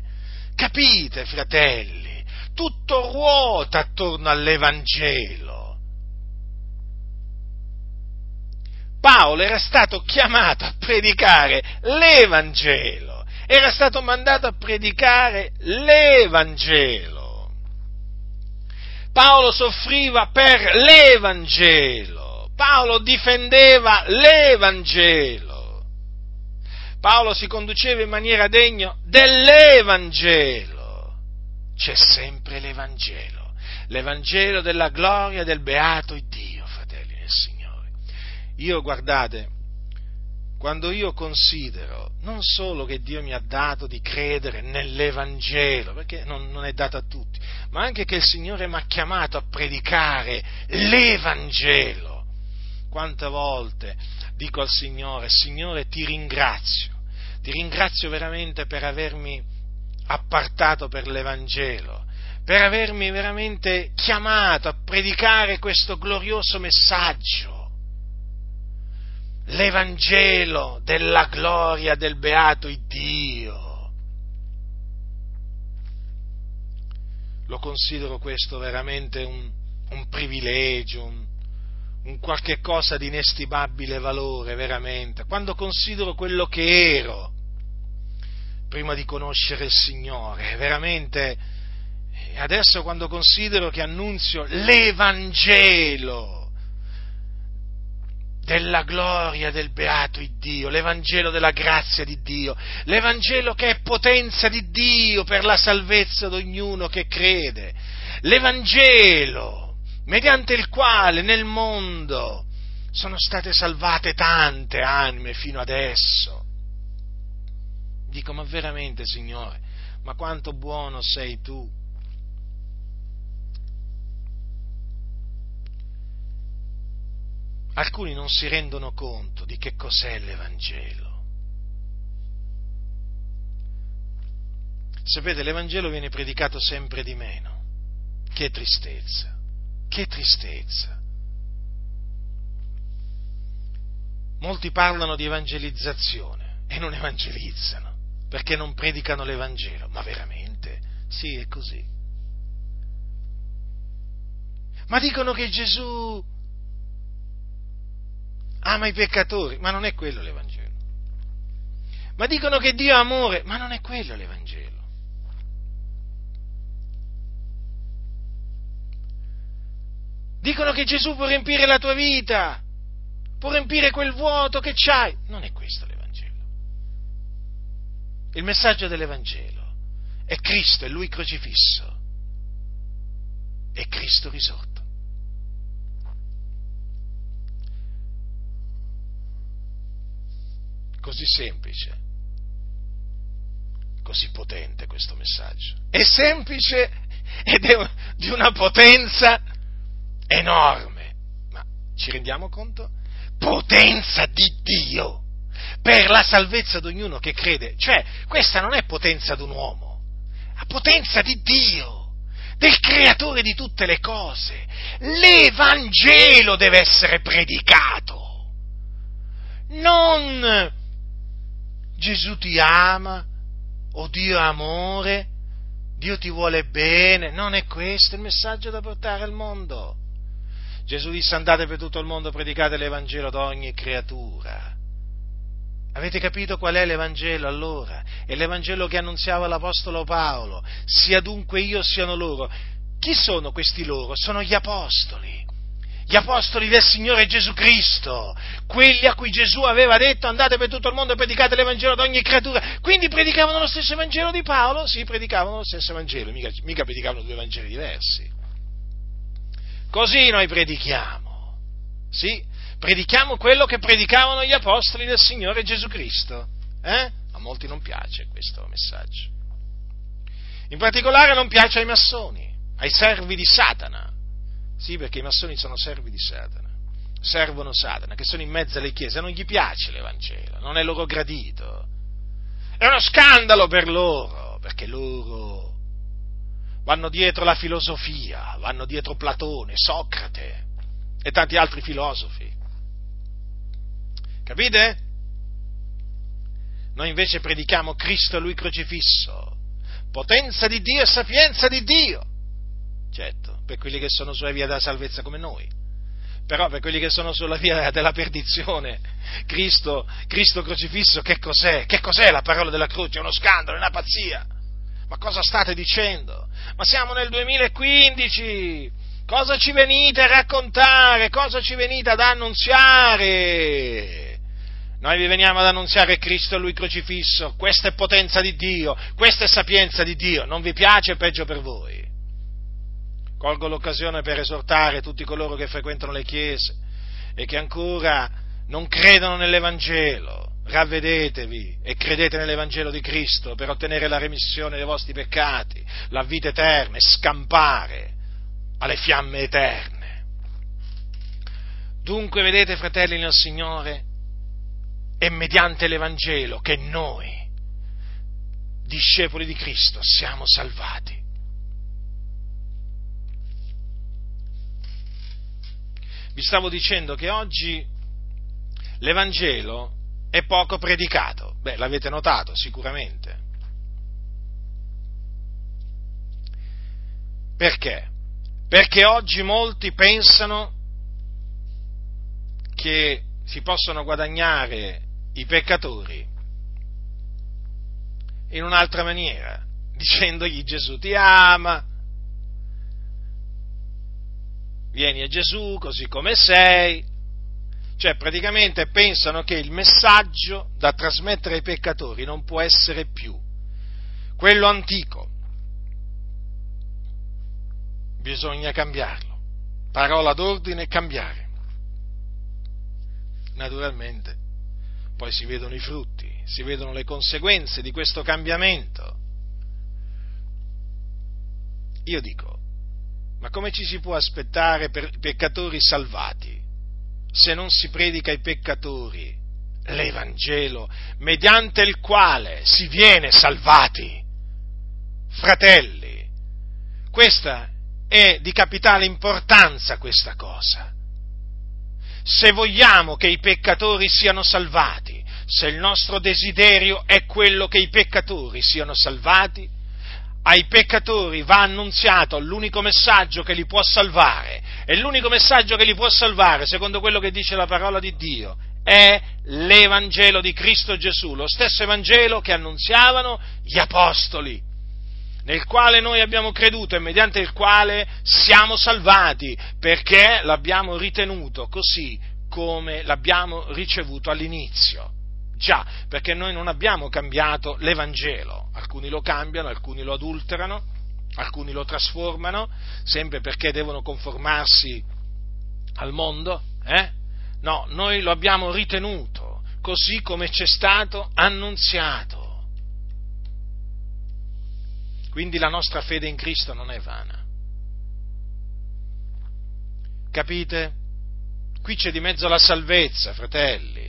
Capite, fratelli? Tutto ruota attorno all'Evangelo. Paolo era stato chiamato a predicare l'Evangelo, era stato mandato a predicare l'Evangelo. Paolo soffriva per l'Evangelo, Paolo difendeva l'Evangelo, Paolo si conduceva in maniera degna dell'Evangelo. C'è sempre l'Evangelo, l'Evangelo della gloria del beato Dio. Io guardate, quando io considero non solo che Dio mi ha dato di credere nell'Evangelo, perché non, non, è dato a tutti, ma anche che il Signore mi ha chiamato a predicare l'Evangelo. Quante volte dico al Signore, Signore ti ringrazio, ti ringrazio veramente per avermi appartato per l'Evangelo, per avermi veramente chiamato a predicare questo glorioso messaggio l'Evangelo della gloria del beato Dio. Lo considero questo veramente un, un privilegio, un, un qualche cosa di inestimabile valore, veramente. Quando considero quello che ero prima di conoscere il Signore, veramente, adesso quando considero che annunzio l'Evangelo, della gloria del beato Dio, l'Evangelo della grazia di Dio, l'Evangelo che è potenza di Dio per la salvezza di ognuno che crede, l'Evangelo mediante il quale nel mondo sono state salvate tante anime fino adesso. Dico, ma veramente, Signore, ma quanto buono sei tu? Alcuni non si rendono conto di che cos'è l'Evangelo. Sapete, l'Evangelo viene predicato sempre di meno. Che tristezza, che tristezza. Molti parlano di evangelizzazione e non evangelizzano perché non predicano l'Evangelo. Ma veramente? Sì, è così. Ma dicono che Gesù ama i peccatori, ma non è quello l'Evangelo. Ma dicono che Dio è amore, ma non è quello l'Evangelo. Dicono che Gesù può riempire la tua vita, può riempire quel vuoto che c'hai. Non è questo l'Evangelo. Il messaggio dell'Evangelo è Cristo, è Lui crocifisso, è Cristo risorto. Così semplice, così potente questo messaggio. È semplice ed è di una potenza enorme. Ma ci rendiamo conto? Potenza di Dio per la salvezza di ognuno che crede. Cioè, questa non è potenza di un uomo, la potenza di Dio, del creatore di tutte le cose. L'Evangelo deve essere predicato. Non Gesù ti ama, o Dio è amore, Dio ti vuole bene. Non è questo il messaggio da portare al mondo. Gesù disse andate per tutto il mondo, predicate l'Evangelo ad ogni creatura. Avete capito qual è l'Evangelo allora? È l'Evangelo che annunziava l'Apostolo Paolo, sia dunque io siano loro. Chi sono questi loro? Sono gli Apostoli gli apostoli del Signore Gesù Cristo, quelli a cui Gesù aveva detto andate per tutto il mondo e predicate l'Evangelo ad ogni creatura. Quindi predicavano lo stesso Evangelo di Paolo? Sì, predicavano lo stesso Evangelo, mica, mica predicavano due Evangeli diversi. Così noi predichiamo. Sì, predichiamo quello che predicavano gli apostoli del Signore Gesù Cristo. Eh? A molti non piace questo messaggio. In particolare non piace ai massoni, ai servi di Satana. Sì, perché i massoni sono servi di Satana. Servono Satana, che sono in mezzo alle chiese, non gli piace l'Evangelo, non è loro gradito. È uno scandalo per loro, perché loro vanno dietro la filosofia, vanno dietro Platone, Socrate e tanti altri filosofi. Capite? Noi invece predichiamo Cristo Lui crocifisso, potenza di Dio e sapienza di Dio. Certo, per quelli che sono sulla via della salvezza come noi. Però per quelli che sono sulla via della perdizione, Cristo, Cristo crocifisso, che cos'è? Che cos'è la parola della croce? È uno scandalo, è una pazzia. Ma cosa state dicendo? Ma siamo nel 2015! Cosa ci venite a raccontare? Cosa ci venite ad annunziare? Noi vi veniamo ad annunziare Cristo e Lui crocifisso. Questa è potenza di Dio, questa è sapienza di Dio. Non vi piace, peggio per voi. Colgo l'occasione per esortare tutti coloro che frequentano le chiese e che ancora non credono nell'Evangelo ravvedetevi e credete nell'Evangelo di Cristo per ottenere la remissione dei vostri peccati, la vita eterna e scampare alle fiamme eterne. Dunque, vedete, fratelli nel Signore, è mediante l'Evangelo che noi, discepoli di Cristo, siamo salvati. Vi stavo dicendo che oggi l'Evangelo è poco predicato. Beh, l'avete notato sicuramente. Perché? Perché oggi molti pensano che si possono guadagnare i peccatori in un'altra maniera, dicendogli Gesù ti ama, vieni a Gesù così come sei, cioè praticamente pensano che il messaggio da trasmettere ai peccatori non può essere più quello antico. Bisogna cambiarlo. Parola d'ordine, cambiare. Naturalmente, poi si vedono i frutti, si vedono le conseguenze di questo cambiamento. Io dico, ma come ci si può aspettare per peccatori salvati? se non si predica ai peccatori l'Evangelo mediante il quale si viene salvati. fratelli, questa è di capitale importanza questa cosa. Se vogliamo che i peccatori siano salvati, se il nostro desiderio è quello che i peccatori siano salvati, ai peccatori va annunziato l'unico messaggio che li può salvare, e l'unico messaggio che li può salvare, secondo quello che dice la parola di Dio, è l'Evangelo di Cristo Gesù, lo stesso Evangelo che annunziavano gli Apostoli, nel quale noi abbiamo creduto e mediante il quale siamo salvati, perché l'abbiamo ritenuto così come l'abbiamo ricevuto all'inizio. Già, perché noi non abbiamo cambiato l'Evangelo, alcuni lo cambiano, alcuni lo adulterano, alcuni lo trasformano, sempre perché devono conformarsi al mondo, eh? No, noi lo abbiamo ritenuto così come ci è stato annunziato. Quindi la nostra fede in Cristo non è vana. Capite? Qui c'è di mezzo la salvezza, fratelli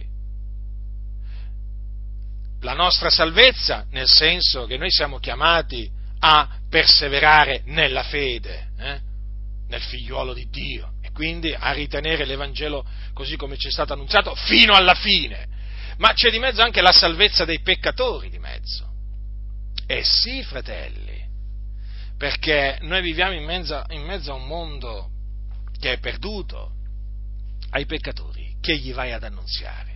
la nostra salvezza, nel senso che noi siamo chiamati a perseverare nella fede, eh? nel figliuolo di Dio, e quindi a ritenere l'Evangelo così come ci è stato annunziato fino alla fine. Ma c'è di mezzo anche la salvezza dei peccatori di mezzo. Eh sì, fratelli, perché noi viviamo in mezzo, in mezzo a un mondo che è perduto ai peccatori, che gli vai ad annunziare?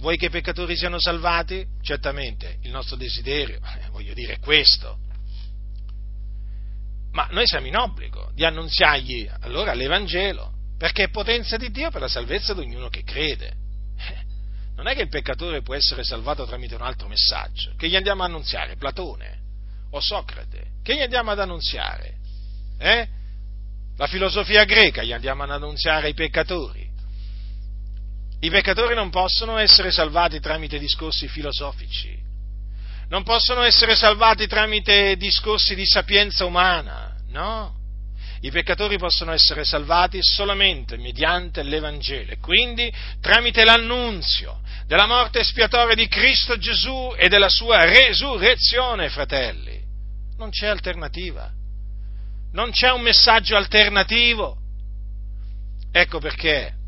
Vuoi che i peccatori siano salvati? Certamente, il nostro desiderio, eh, voglio dire, è questo. Ma noi siamo in obbligo di annunziargli allora l'Evangelo, perché è potenza di Dio per la salvezza di ognuno che crede. Eh, non è che il peccatore può essere salvato tramite un altro messaggio. Che gli andiamo a annunziare? Platone o Socrate? Che gli andiamo ad annunziare? Eh? La filosofia greca gli andiamo ad annunziare ai peccatori? I peccatori non possono essere salvati tramite discorsi filosofici, non possono essere salvati tramite discorsi di sapienza umana, no. I peccatori possono essere salvati solamente mediante l'Evangelo e quindi tramite l'annunzio della morte espiatoria di Cristo Gesù e della sua resurrezione, fratelli. Non c'è alternativa. Non c'è un messaggio alternativo. Ecco perché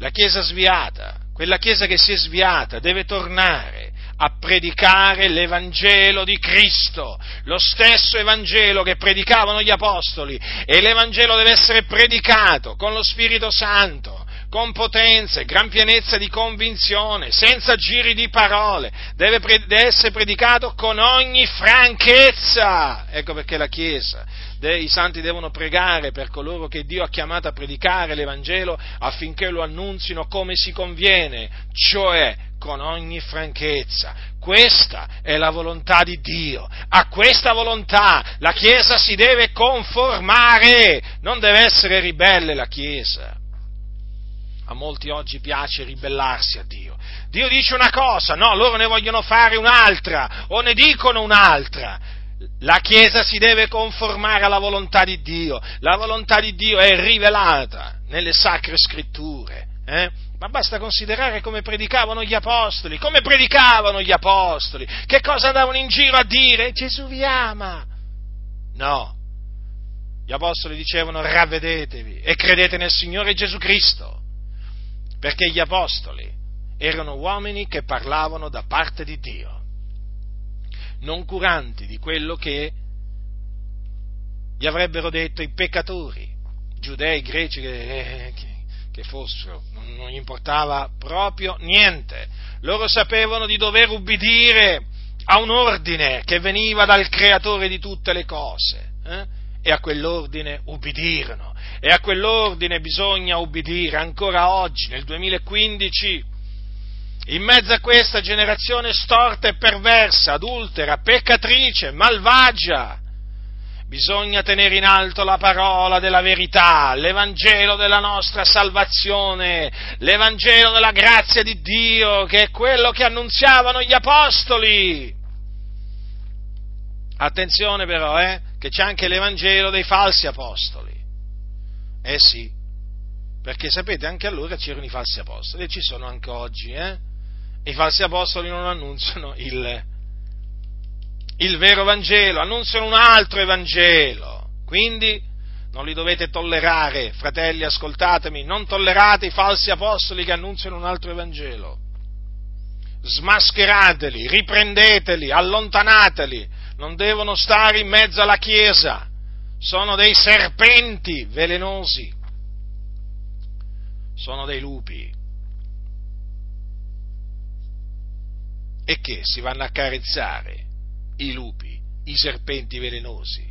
la Chiesa sviata, quella Chiesa che si è sviata, deve tornare a predicare l'Evangelo di Cristo, lo stesso Evangelo che predicavano gli Apostoli, e l'Evangelo deve essere predicato con lo Spirito Santo, con potenza e gran pienezza di convinzione, senza giri di parole, deve, pre- deve essere predicato con ogni franchezza. Ecco perché la Chiesa i santi devono pregare per coloro che Dio ha chiamato a predicare l'Evangelo affinché lo annunzino come si conviene, cioè con ogni franchezza. Questa è la volontà di Dio. A questa volontà la Chiesa si deve conformare, non deve essere ribelle la Chiesa. A molti oggi piace ribellarsi a Dio. Dio dice una cosa, no, loro ne vogliono fare un'altra o ne dicono un'altra. La Chiesa si deve conformare alla volontà di Dio, la volontà di Dio è rivelata nelle sacre scritture. Eh? Ma basta considerare come predicavano gli apostoli, come predicavano gli apostoli, che cosa andavano in giro a dire? Gesù vi ama. No, gli apostoli dicevano ravvedetevi e credete nel Signore Gesù Cristo, perché gli apostoli erano uomini che parlavano da parte di Dio non curanti di quello che gli avrebbero detto i peccatori, giudei, greci, che, che, fossero, non, non gli importava proprio niente. Loro sapevano di dover ubbidire a un ordine che veniva dal creatore di tutte le cose. Eh? E a quell'ordine ubbidirono. E a quell'ordine bisogna ubbidire ancora oggi, nel 2015 in mezzo a questa generazione storta e perversa, adultera, peccatrice, malvagia, bisogna tenere in alto la parola della verità, l'Evangelo della nostra salvazione, l'Evangelo della grazia di Dio, che è quello che annunziavano gli Apostoli. Attenzione però, eh, che c'è anche l'Evangelo dei falsi Apostoli. Eh sì, perché sapete, anche allora c'erano i falsi Apostoli e ci sono anche oggi, eh? I falsi apostoli non annunziano il, il vero Vangelo, annunziano un altro Evangelo. Quindi non li dovete tollerare, fratelli, ascoltatemi, non tollerate i falsi apostoli che annunziano un altro Evangelo. Smascherateli, riprendeteli, allontanateli, non devono stare in mezzo alla Chiesa, sono dei serpenti velenosi, sono dei lupi. E che si vanno a carezzare i lupi, i serpenti velenosi?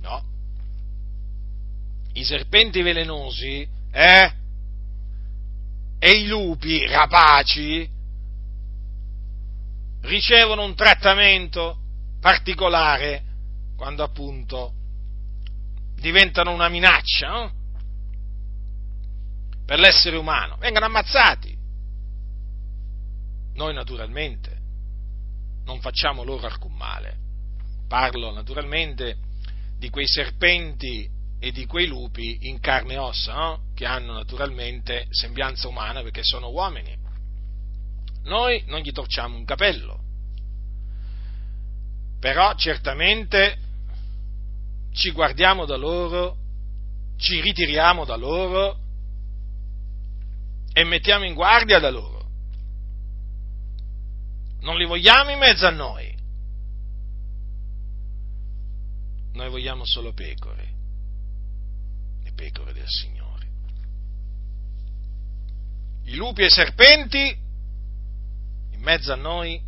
No. I serpenti velenosi, eh? E i lupi rapaci ricevono un trattamento particolare quando appunto diventano una minaccia no? per l'essere umano, vengono ammazzati. Noi naturalmente non facciamo loro alcun male. Parlo naturalmente di quei serpenti e di quei lupi in carne e ossa, no? che hanno naturalmente sembianza umana perché sono uomini. Noi non gli torciamo un capello, però certamente ci guardiamo da loro, ci ritiriamo da loro e mettiamo in guardia da loro. Non li vogliamo in mezzo a noi. Noi vogliamo solo pecore, le pecore del Signore. I lupi e i serpenti in mezzo a noi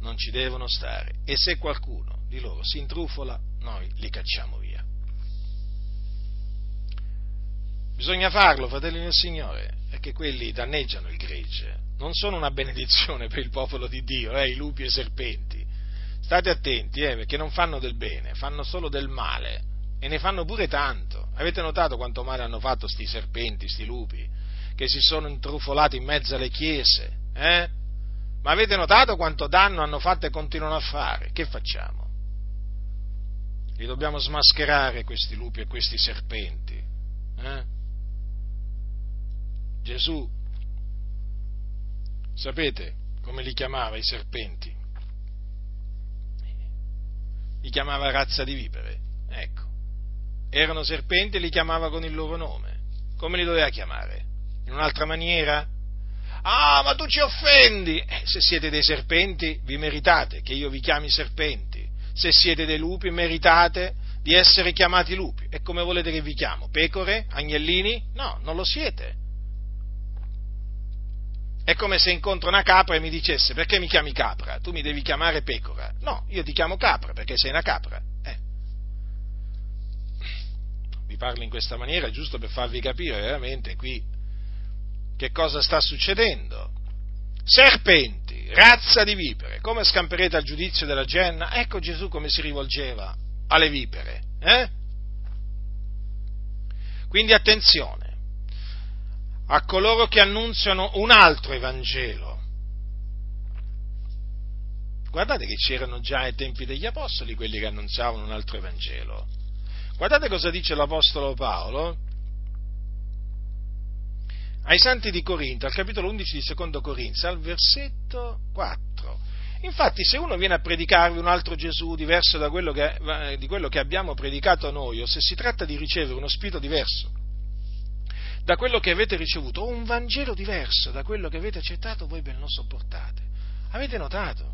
non ci devono stare e se qualcuno di loro si intrufola, noi li cacciamo via. Bisogna farlo, fratelli del Signore, perché quelli danneggiano il gregge, non sono una benedizione per il popolo di Dio, eh, i lupi e i serpenti. State attenti, eh, perché non fanno del bene, fanno solo del male e ne fanno pure tanto. Avete notato quanto male hanno fatto sti serpenti, sti lupi, che si sono intrufolati in mezzo alle chiese? Eh? Ma avete notato quanto danno hanno fatto e continuano a fare? Che facciamo? Li dobbiamo smascherare questi lupi e questi serpenti. Eh? Gesù, sapete come li chiamava i serpenti? Li chiamava razza di vipere. Ecco. Erano serpenti e li chiamava con il loro nome. Come li doveva chiamare? In un'altra maniera? Ah, ma tu ci offendi! Eh, se siete dei serpenti, vi meritate che io vi chiami serpenti. Se siete dei lupi, meritate di essere chiamati lupi. E come volete che vi chiamo? Pecore? Agnellini? No, non lo siete. È come se incontro una capra e mi dicesse perché mi chiami capra? Tu mi devi chiamare pecora. No, io ti chiamo capra perché sei una capra. Eh. Vi parlo in questa maniera giusto per farvi capire veramente qui che cosa sta succedendo. Serpenti, razza di vipere, come scamperete al giudizio della genna? Ecco Gesù come si rivolgeva alle vipere. Eh? Quindi attenzione a coloro che annunziano un altro Evangelo. Guardate che c'erano già ai tempi degli Apostoli quelli che annunziavano un altro Evangelo. Guardate cosa dice l'Apostolo Paolo ai Santi di Corinto, al capitolo 11 di Secondo Corinzio, al versetto 4. Infatti, se uno viene a predicarvi un altro Gesù diverso da quello che, di quello che abbiamo predicato noi, o se si tratta di ricevere uno spirito diverso da quello che avete ricevuto, un Vangelo diverso da quello che avete accettato, voi ben lo sopportate. Avete notato?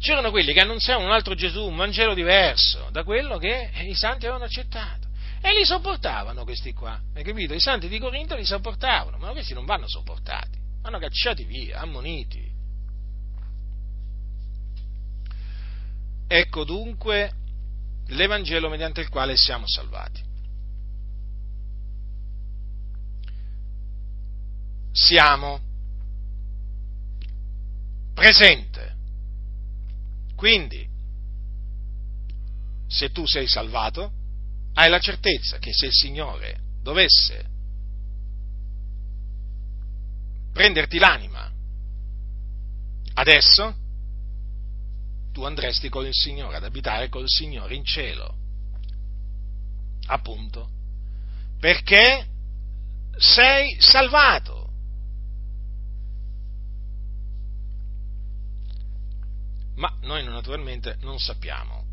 C'erano quelli che annunziavano un altro Gesù, un Vangelo diverso da quello che i santi avevano accettato. E li sopportavano questi qua, hai capito? I santi di Corinto li sopportavano, ma questi non vanno sopportati, vanno cacciati via, ammoniti. Ecco dunque l'Evangelo mediante il quale siamo salvati. Siamo presente. Quindi, se tu sei salvato, hai la certezza che se il Signore dovesse prenderti l'anima adesso, tu andresti con il Signore, ad abitare col Signore in cielo. Appunto. Perché sei salvato. Ma noi naturalmente non sappiamo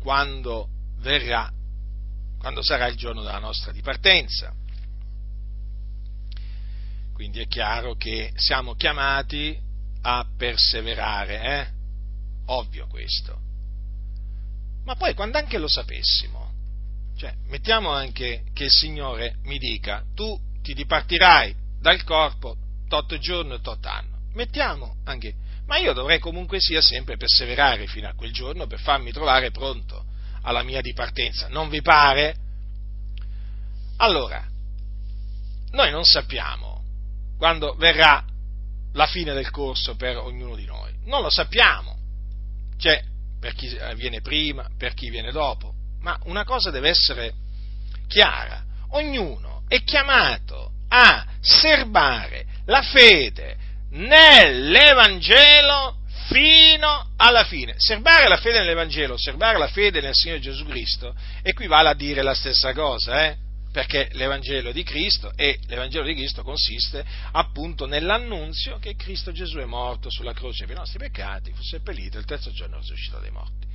quando verrà, quando sarà il giorno della nostra dipartenza. Quindi è chiaro che siamo chiamati a perseverare, eh? Ovvio questo. Ma poi quando anche lo sapessimo, cioè mettiamo anche che il Signore mi dica, tu ti dipartirai dal corpo tot giorno e tot anno. Mettiamo anche, ma io dovrei comunque sia sempre perseverare fino a quel giorno per farmi trovare pronto alla mia dipartenza. Non vi pare? Allora, noi non sappiamo quando verrà la fine del corso per ognuno di noi. Non lo sappiamo. C'è per chi viene prima, per chi viene dopo. Ma una cosa deve essere chiara. Ognuno è chiamato a serbare la fede nell'Evangelo fino alla fine. Serbare la fede nell'Evangelo, serbare la fede nel Signore Gesù Cristo, equivale a dire la stessa cosa, eh? perché l'Evangelo di Cristo e l'Evangelo di Cristo consiste appunto nell'annunzio che Cristo Gesù è morto sulla croce per i nostri peccati, fu seppellito il terzo giorno è risuscitato dai morti.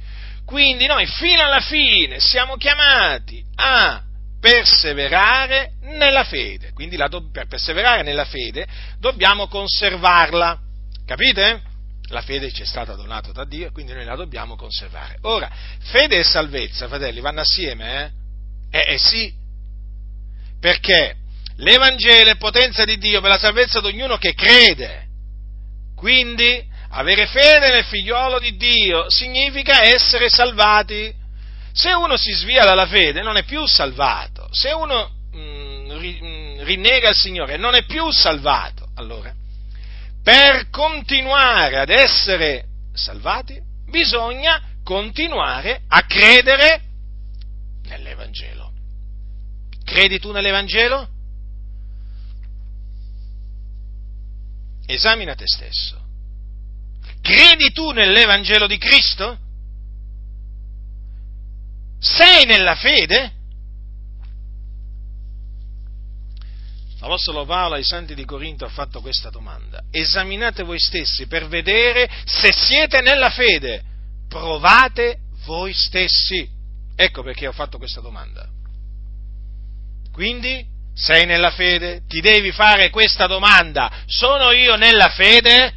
Quindi noi fino alla fine siamo chiamati a perseverare nella fede, quindi la, per perseverare nella fede dobbiamo conservarla, capite? La fede ci è stata donata da Dio, quindi noi la dobbiamo conservare. Ora, fede e salvezza, fratelli, vanno assieme, eh? Eh, eh sì, perché l'Evangelo è potenza di Dio per la salvezza di ognuno che crede. Quindi avere fede nel figliolo di Dio significa essere salvati. Se uno si svia dalla fede non è più salvato, se uno mh, mm, mm, rinnega il Signore non è più salvato. Allora, per continuare ad essere salvati bisogna continuare a credere nell'Evangelo. Credi tu nell'Evangelo? Esamina te stesso. Credi tu nell'Evangelo di Cristo? Sei nella fede? L'Apostolo Paolo ai santi di Corinto ha fatto questa domanda. Esaminate voi stessi per vedere se siete nella fede. Provate voi stessi. Ecco perché ho fatto questa domanda. Quindi sei nella fede? Ti devi fare questa domanda. Sono io nella fede?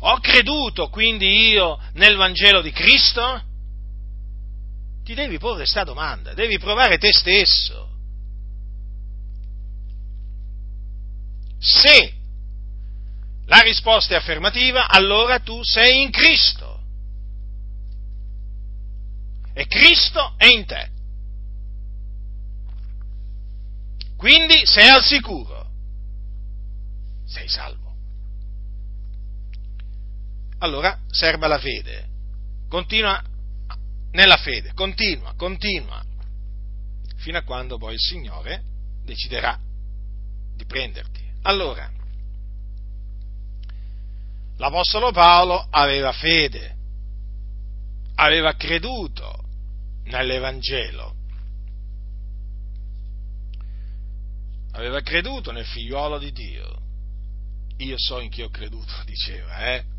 Ho creduto quindi io nel Vangelo di Cristo? Ti devi porre questa domanda, devi provare te stesso. Se la risposta è affermativa, allora tu sei in Cristo e Cristo è in te. Quindi sei al sicuro, sei salvo. Allora serva la fede, continua nella fede, continua, continua, fino a quando poi il Signore deciderà di prenderti. Allora, l'Apostolo Paolo aveva fede, aveva creduto nell'Evangelo. Aveva creduto nel figliuolo di Dio. Io so in chi ho creduto, diceva, eh?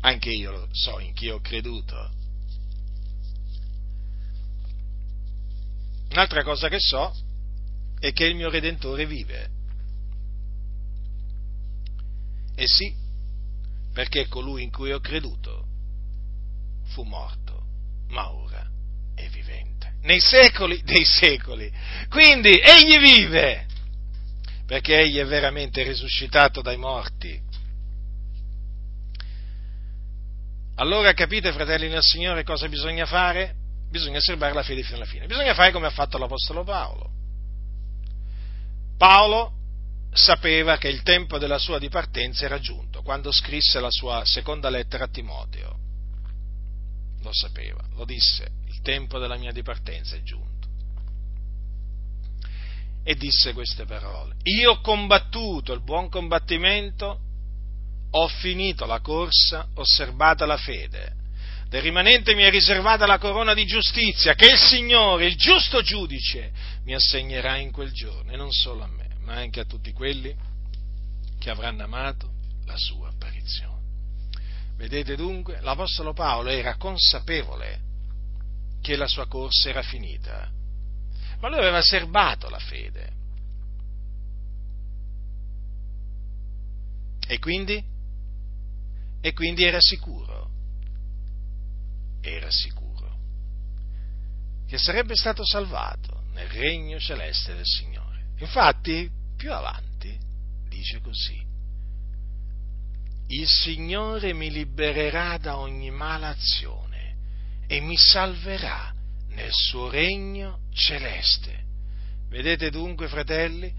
Anche io so in chi ho creduto. Un'altra cosa che so è che il mio Redentore vive. E sì, perché colui in cui ho creduto fu morto, ma ora è vivente, nei secoli dei secoli. Quindi egli vive, perché egli è veramente risuscitato dai morti. Allora capite, fratelli nel Signore, cosa bisogna fare? Bisogna serbare la fede fino alla fine. Bisogna fare come ha fatto l'Apostolo Paolo. Paolo sapeva che il tempo della sua dipartenza era giunto quando scrisse la sua seconda lettera a Timoteo. Lo sapeva, lo disse tempo della mia dipartenza è giunto. E disse queste parole, io ho combattuto il buon combattimento, ho finito la corsa, ho serbata la fede, del rimanente mi è riservata la corona di giustizia che il Signore, il giusto giudice, mi assegnerà in quel giorno, e non solo a me, ma anche a tutti quelli che avranno amato la sua apparizione. Vedete dunque, l'Apostolo Paolo era consapevole che la sua corsa era finita, ma lui aveva serbato la fede. E quindi? E quindi era sicuro, era sicuro che sarebbe stato salvato nel regno celeste del Signore. Infatti, più avanti, dice così, il Signore mi libererà da ogni mala azione e mi salverà nel suo regno celeste. Vedete dunque, fratelli,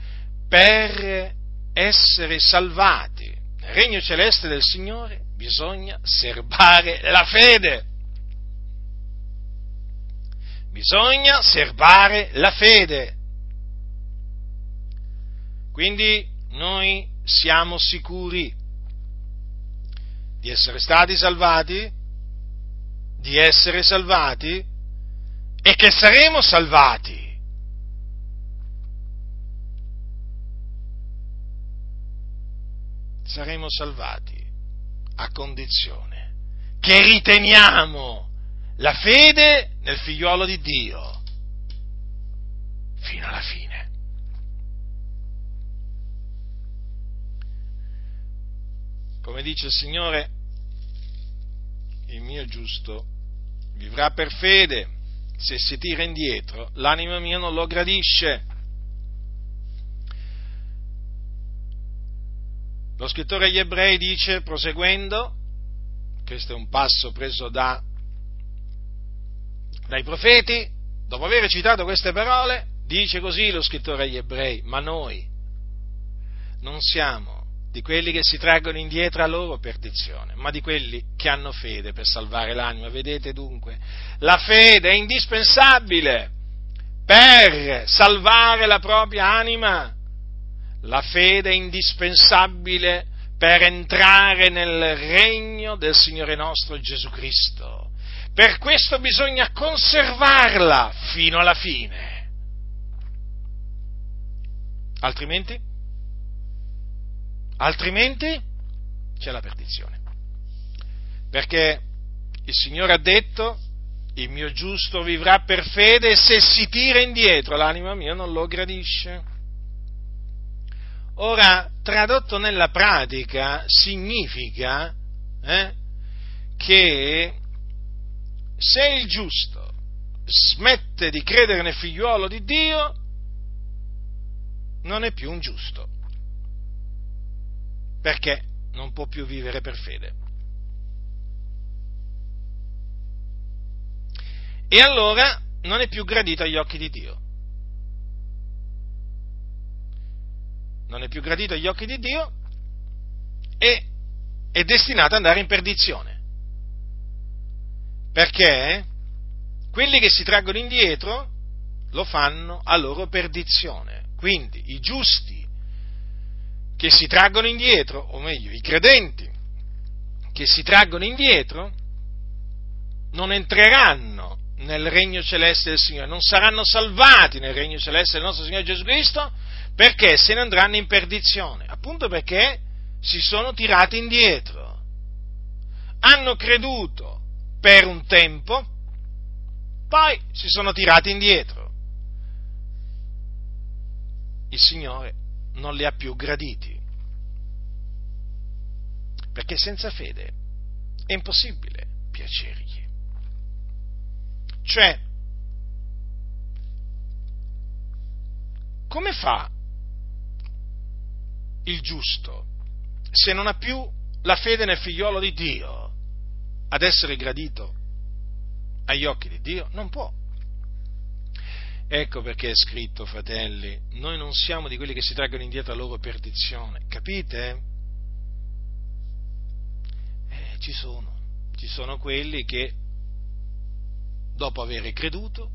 per essere salvati nel regno celeste del Signore bisogna serbare la fede. Bisogna serbare la fede. Quindi noi siamo sicuri di essere stati salvati, di essere salvati e che saremo salvati. Saremo salvati a condizione che riteniamo la fede nel figliuolo di Dio fino alla fine. Come dice il Signore, il mio giusto vivrà per fede, se si tira indietro, l'anima mia non lo gradisce. Lo scrittore agli ebrei dice, proseguendo, questo è un passo preso da, dai profeti, dopo aver citato queste parole, dice così lo scrittore agli ebrei, ma noi non siamo di quelli che si traggono indietro a loro perdizione, ma di quelli che hanno fede per salvare l'anima. Vedete dunque, la fede è indispensabile per salvare la propria anima. La fede è indispensabile per entrare nel regno del Signore nostro Gesù Cristo. Per questo bisogna conservarla fino alla fine. Altrimenti altrimenti c'è la perdizione. Perché il Signore ha detto, il mio giusto vivrà per fede e se si tira indietro l'anima mia non lo gradisce. Ora, tradotto nella pratica, significa eh, che se il giusto smette di credere nel figliuolo di Dio, non è più un giusto perché non può più vivere per fede. E allora non è più gradito agli occhi di Dio. Non è più gradito agli occhi di Dio e è destinato ad andare in perdizione. Perché quelli che si traggono indietro lo fanno a loro perdizione. Quindi i giusti che si traggono indietro, o meglio, i credenti che si traggono indietro, non entreranno nel regno celeste del Signore, non saranno salvati nel regno celeste del nostro Signore Gesù Cristo, perché se ne andranno in perdizione, appunto perché si sono tirati indietro. Hanno creduto per un tempo, poi si sono tirati indietro. Il Signore non li ha più graditi. Perché senza fede è impossibile piacergli. Cioè, come fa il giusto se non ha più la fede nel figliolo di Dio ad essere gradito agli occhi di Dio? Non può. Ecco perché è scritto, fratelli, noi non siamo di quelli che si traggono indietro la loro perdizione, capite? Eh, ci sono, ci sono quelli che dopo aver creduto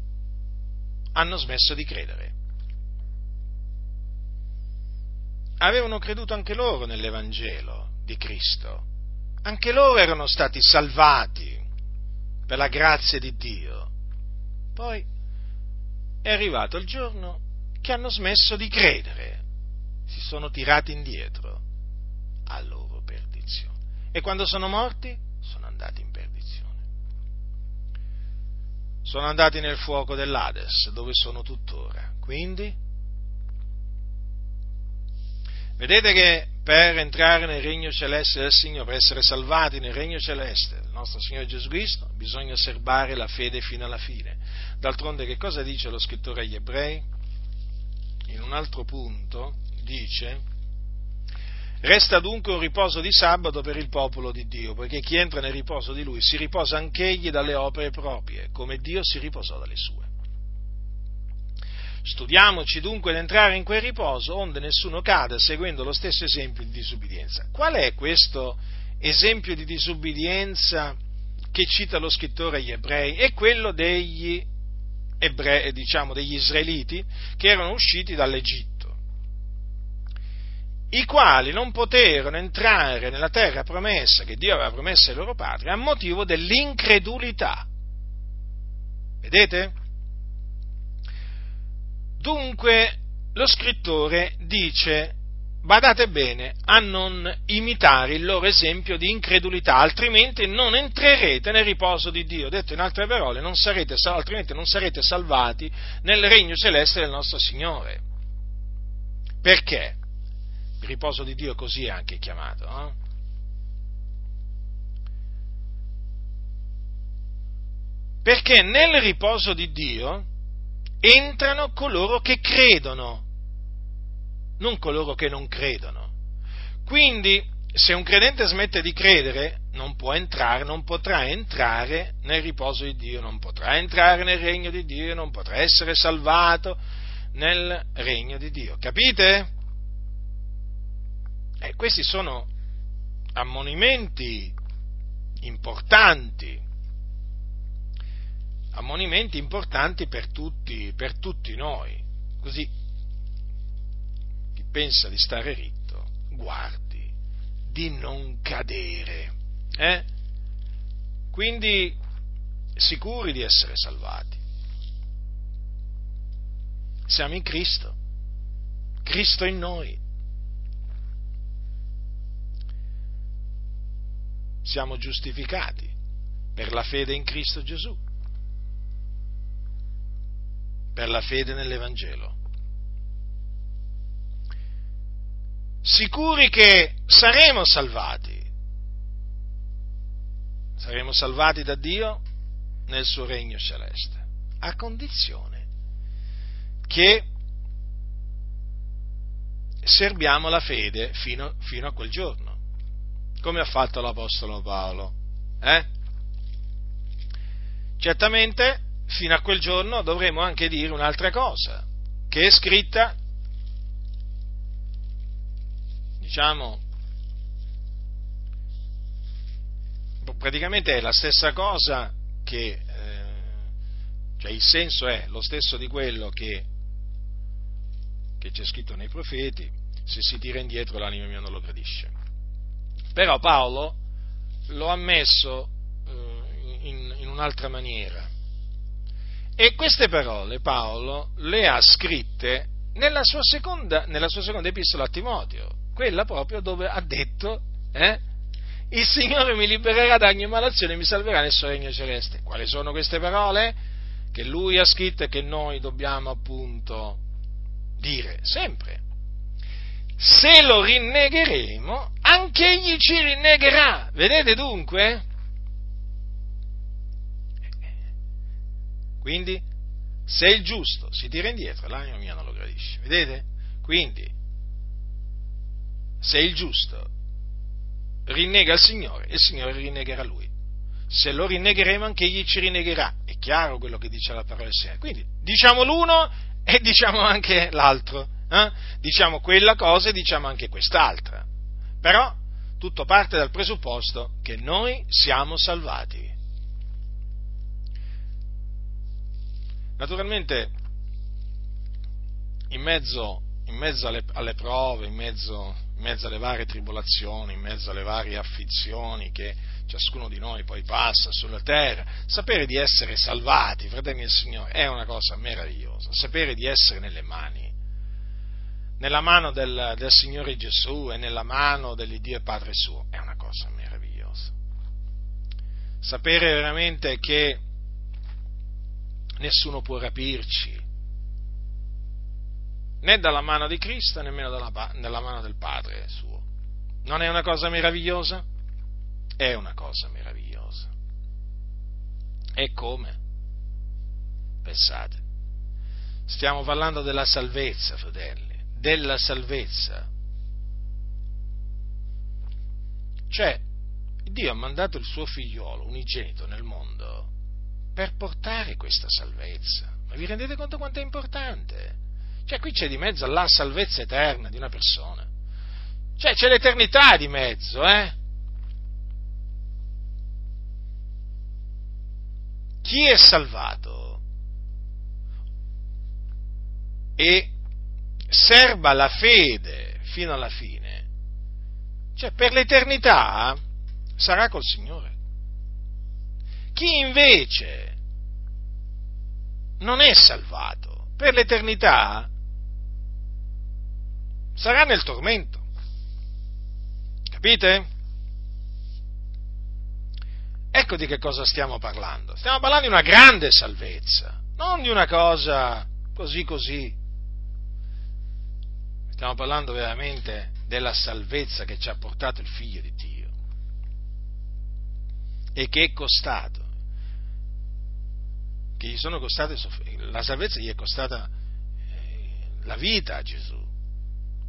hanno smesso di credere. Avevano creduto anche loro nell'Evangelo di Cristo, anche loro erano stati salvati per la grazia di Dio. Poi è arrivato il giorno che hanno smesso di credere, si sono tirati indietro a loro perdizione. E quando sono morti? Sono andati in perdizione. Sono andati nel fuoco dell'Ades, dove sono tuttora. Quindi, vedete che per entrare nel regno celeste del Signore, per essere salvati nel regno celeste del nostro Signore Gesù Cristo, bisogna osservare la fede fino alla fine. D'altronde che cosa dice lo scrittore agli ebrei? In un altro punto dice, Resta dunque un riposo di sabato per il popolo di Dio, poiché chi entra nel riposo di lui si riposa anch'egli dalle opere proprie, come Dio si riposò dalle sue. Studiamoci dunque ad entrare in quel riposo, onde nessuno cada seguendo lo stesso esempio di disubbidienza. Qual è questo esempio di disubbidienza che cita lo scrittore agli ebrei? È quello degli, ebrei, diciamo, degli israeliti che erano usciti dall'Egitto i quali non poterono entrare nella terra promessa che Dio aveva promesso ai loro padri a motivo dell'incredulità. Vedete? Dunque lo scrittore dice, badate bene a non imitare il loro esempio di incredulità, altrimenti non entrerete nel riposo di Dio. Detto in altre parole, non sarete, altrimenti non sarete salvati nel regno celeste del nostro Signore. Perché? Il riposo di Dio così è anche chiamato. No? Perché nel riposo di Dio entrano coloro che credono, non coloro che non credono. Quindi, se un credente smette di credere, non può entrare, non potrà entrare nel riposo di Dio, non potrà entrare nel regno di Dio, non potrà essere salvato nel regno di Dio. Capite? E questi sono ammonimenti importanti ammonimenti importanti per tutti, per tutti noi. Così chi pensa di stare ritto, guardi di non cadere. Eh? Quindi sicuri di essere salvati. Siamo in Cristo, Cristo in noi. Siamo giustificati per la fede in Cristo Gesù per la fede nell'Evangelo. Sicuri che saremo salvati, saremo salvati da Dio nel suo regno celeste, a condizione che serviamo la fede fino, fino a quel giorno, come ha fatto l'Apostolo Paolo. Eh? Certamente fino a quel giorno dovremo anche dire un'altra cosa, che è scritta, diciamo, praticamente è la stessa cosa che, eh, cioè il senso è lo stesso di quello che, che c'è scritto nei profeti, se si tira indietro l'anima mia non lo gradisce. Però Paolo lo ha messo eh, in, in un'altra maniera e queste parole Paolo le ha scritte nella sua seconda, nella sua seconda epistola a Timoteo, quella proprio dove ha detto, eh, il Signore mi libererà da ogni malazione e mi salverà nel suo regno celeste. Quali sono queste parole? Che lui ha scritto e che noi dobbiamo appunto dire sempre. Se lo rinnegheremo, anche egli ci rinnegherà. Vedete dunque? Quindi, se il giusto si tira indietro, l'anima mia non lo gradisce. Vedete? Quindi, se il giusto rinnega il Signore, il Signore rinnegherà lui. Se lo rinnegheremo, anche egli ci rinnegherà. È chiaro quello che dice la parola del Signore. Quindi, diciamo l'uno e diciamo anche l'altro. Eh? Diciamo quella cosa e diciamo anche quest'altra. Però, tutto parte dal presupposto che noi siamo salvati. Naturalmente, in mezzo, in mezzo alle, alle, prove, in mezzo, in mezzo alle varie tribolazioni, in mezzo alle varie afflizioni che ciascuno di noi poi passa sulla terra, sapere di essere salvati, fratelli del Signore, è una cosa meravigliosa, sapere di essere nelle mani, nella mano del, del Signore Gesù e nella mano dell'Iddio e Padre suo. È una cosa meravigliosa. Sapere veramente che nessuno può rapirci, né dalla mano di Cristo, nemmeno dalla, dalla mano del Padre suo. Non è una cosa meravigliosa? È una cosa meravigliosa. E come? Pensate. Stiamo parlando della salvezza, fratelli, della salvezza. Cioè, Dio ha mandato il suo figliolo unigenito nel mondo per portare questa salvezza. Ma vi rendete conto quanto è importante? Cioè, qui c'è di mezzo la salvezza eterna di una persona. Cioè, c'è l'eternità di mezzo, eh? Chi è salvato e serba la fede fino alla fine, cioè per l'eternità sarà col Signore. Chi invece non è salvato per l'eternità sarà nel tormento. Capite? Ecco di che cosa stiamo parlando. Stiamo parlando di una grande salvezza, non di una cosa così così. Stiamo parlando veramente della salvezza che ci ha portato il Figlio di Dio e che è costato, che gli sono costate, la salvezza gli è costata eh, la vita a Gesù.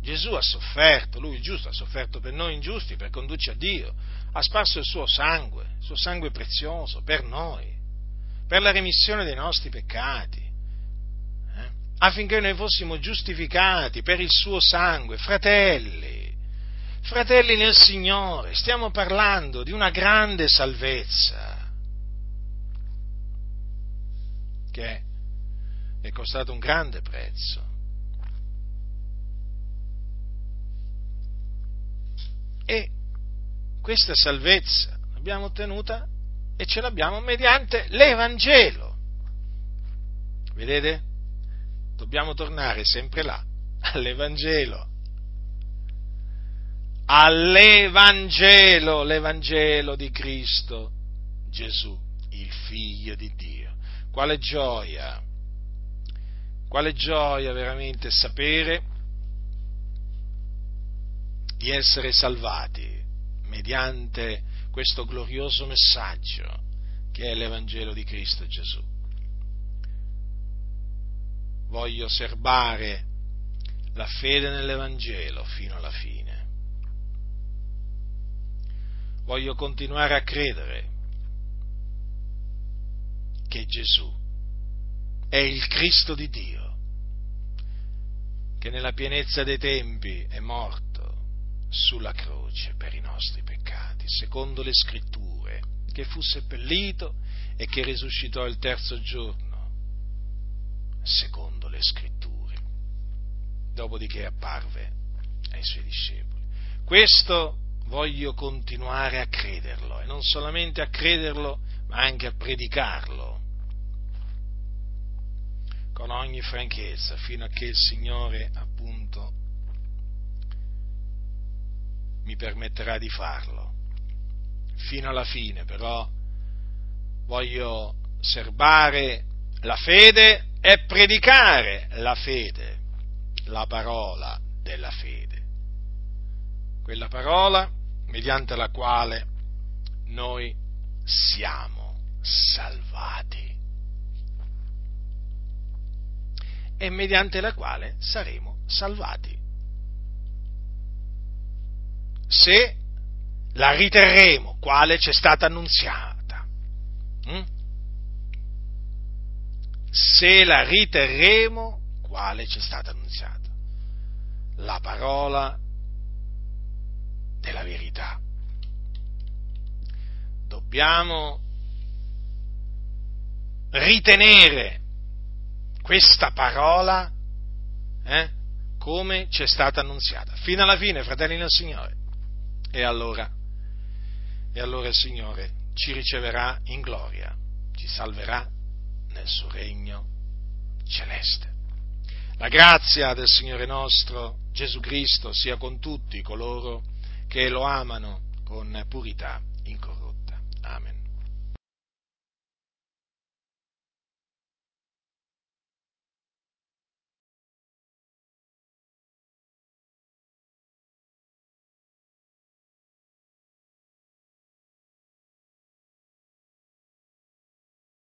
Gesù ha sofferto, lui il giusto ha sofferto per noi ingiusti, per condurci a Dio, ha sparso il suo sangue, il suo sangue prezioso per noi, per la remissione dei nostri peccati, eh? affinché noi fossimo giustificati per il suo sangue, fratelli, fratelli nel Signore, stiamo parlando di una grande salvezza che è costato un grande prezzo. E questa salvezza l'abbiamo ottenuta e ce l'abbiamo mediante l'Evangelo. Vedete? Dobbiamo tornare sempre là, all'Evangelo. All'Evangelo, l'Evangelo di Cristo Gesù, il Figlio di Dio. Quale gioia, quale gioia veramente sapere di essere salvati mediante questo glorioso messaggio che è l'Evangelo di Cristo Gesù. Voglio serbare la fede nell'Evangelo fino alla fine. Voglio continuare a credere che Gesù è il Cristo di Dio, che nella pienezza dei tempi è morto sulla croce per i nostri peccati, secondo le scritture, che fu seppellito e che risuscitò il terzo giorno, secondo le scritture, dopodiché apparve ai suoi discepoli. Questo voglio continuare a crederlo e non solamente a crederlo, ma anche a predicarlo con ogni franchezza fino a che il Signore appunto mi permetterà di farlo. Fino alla fine, però, voglio serbare la fede e predicare la fede, la parola della fede. Quella parola mediante la quale noi siamo salvati e mediante la quale saremo salvati se la riterremo quale ci è stata annunziata. Mm? Se la riterremo quale ci è stata annunziata. La parola della verità. Dobbiamo ritenere questa parola eh, come ci è stata annunziata. Fino alla fine, fratelli del Signore. E allora, e allora il Signore ci riceverà in gloria, ci salverà nel suo regno celeste. La grazia del Signore nostro Gesù Cristo sia con tutti coloro che lo amano con purità incorrotta. Amen.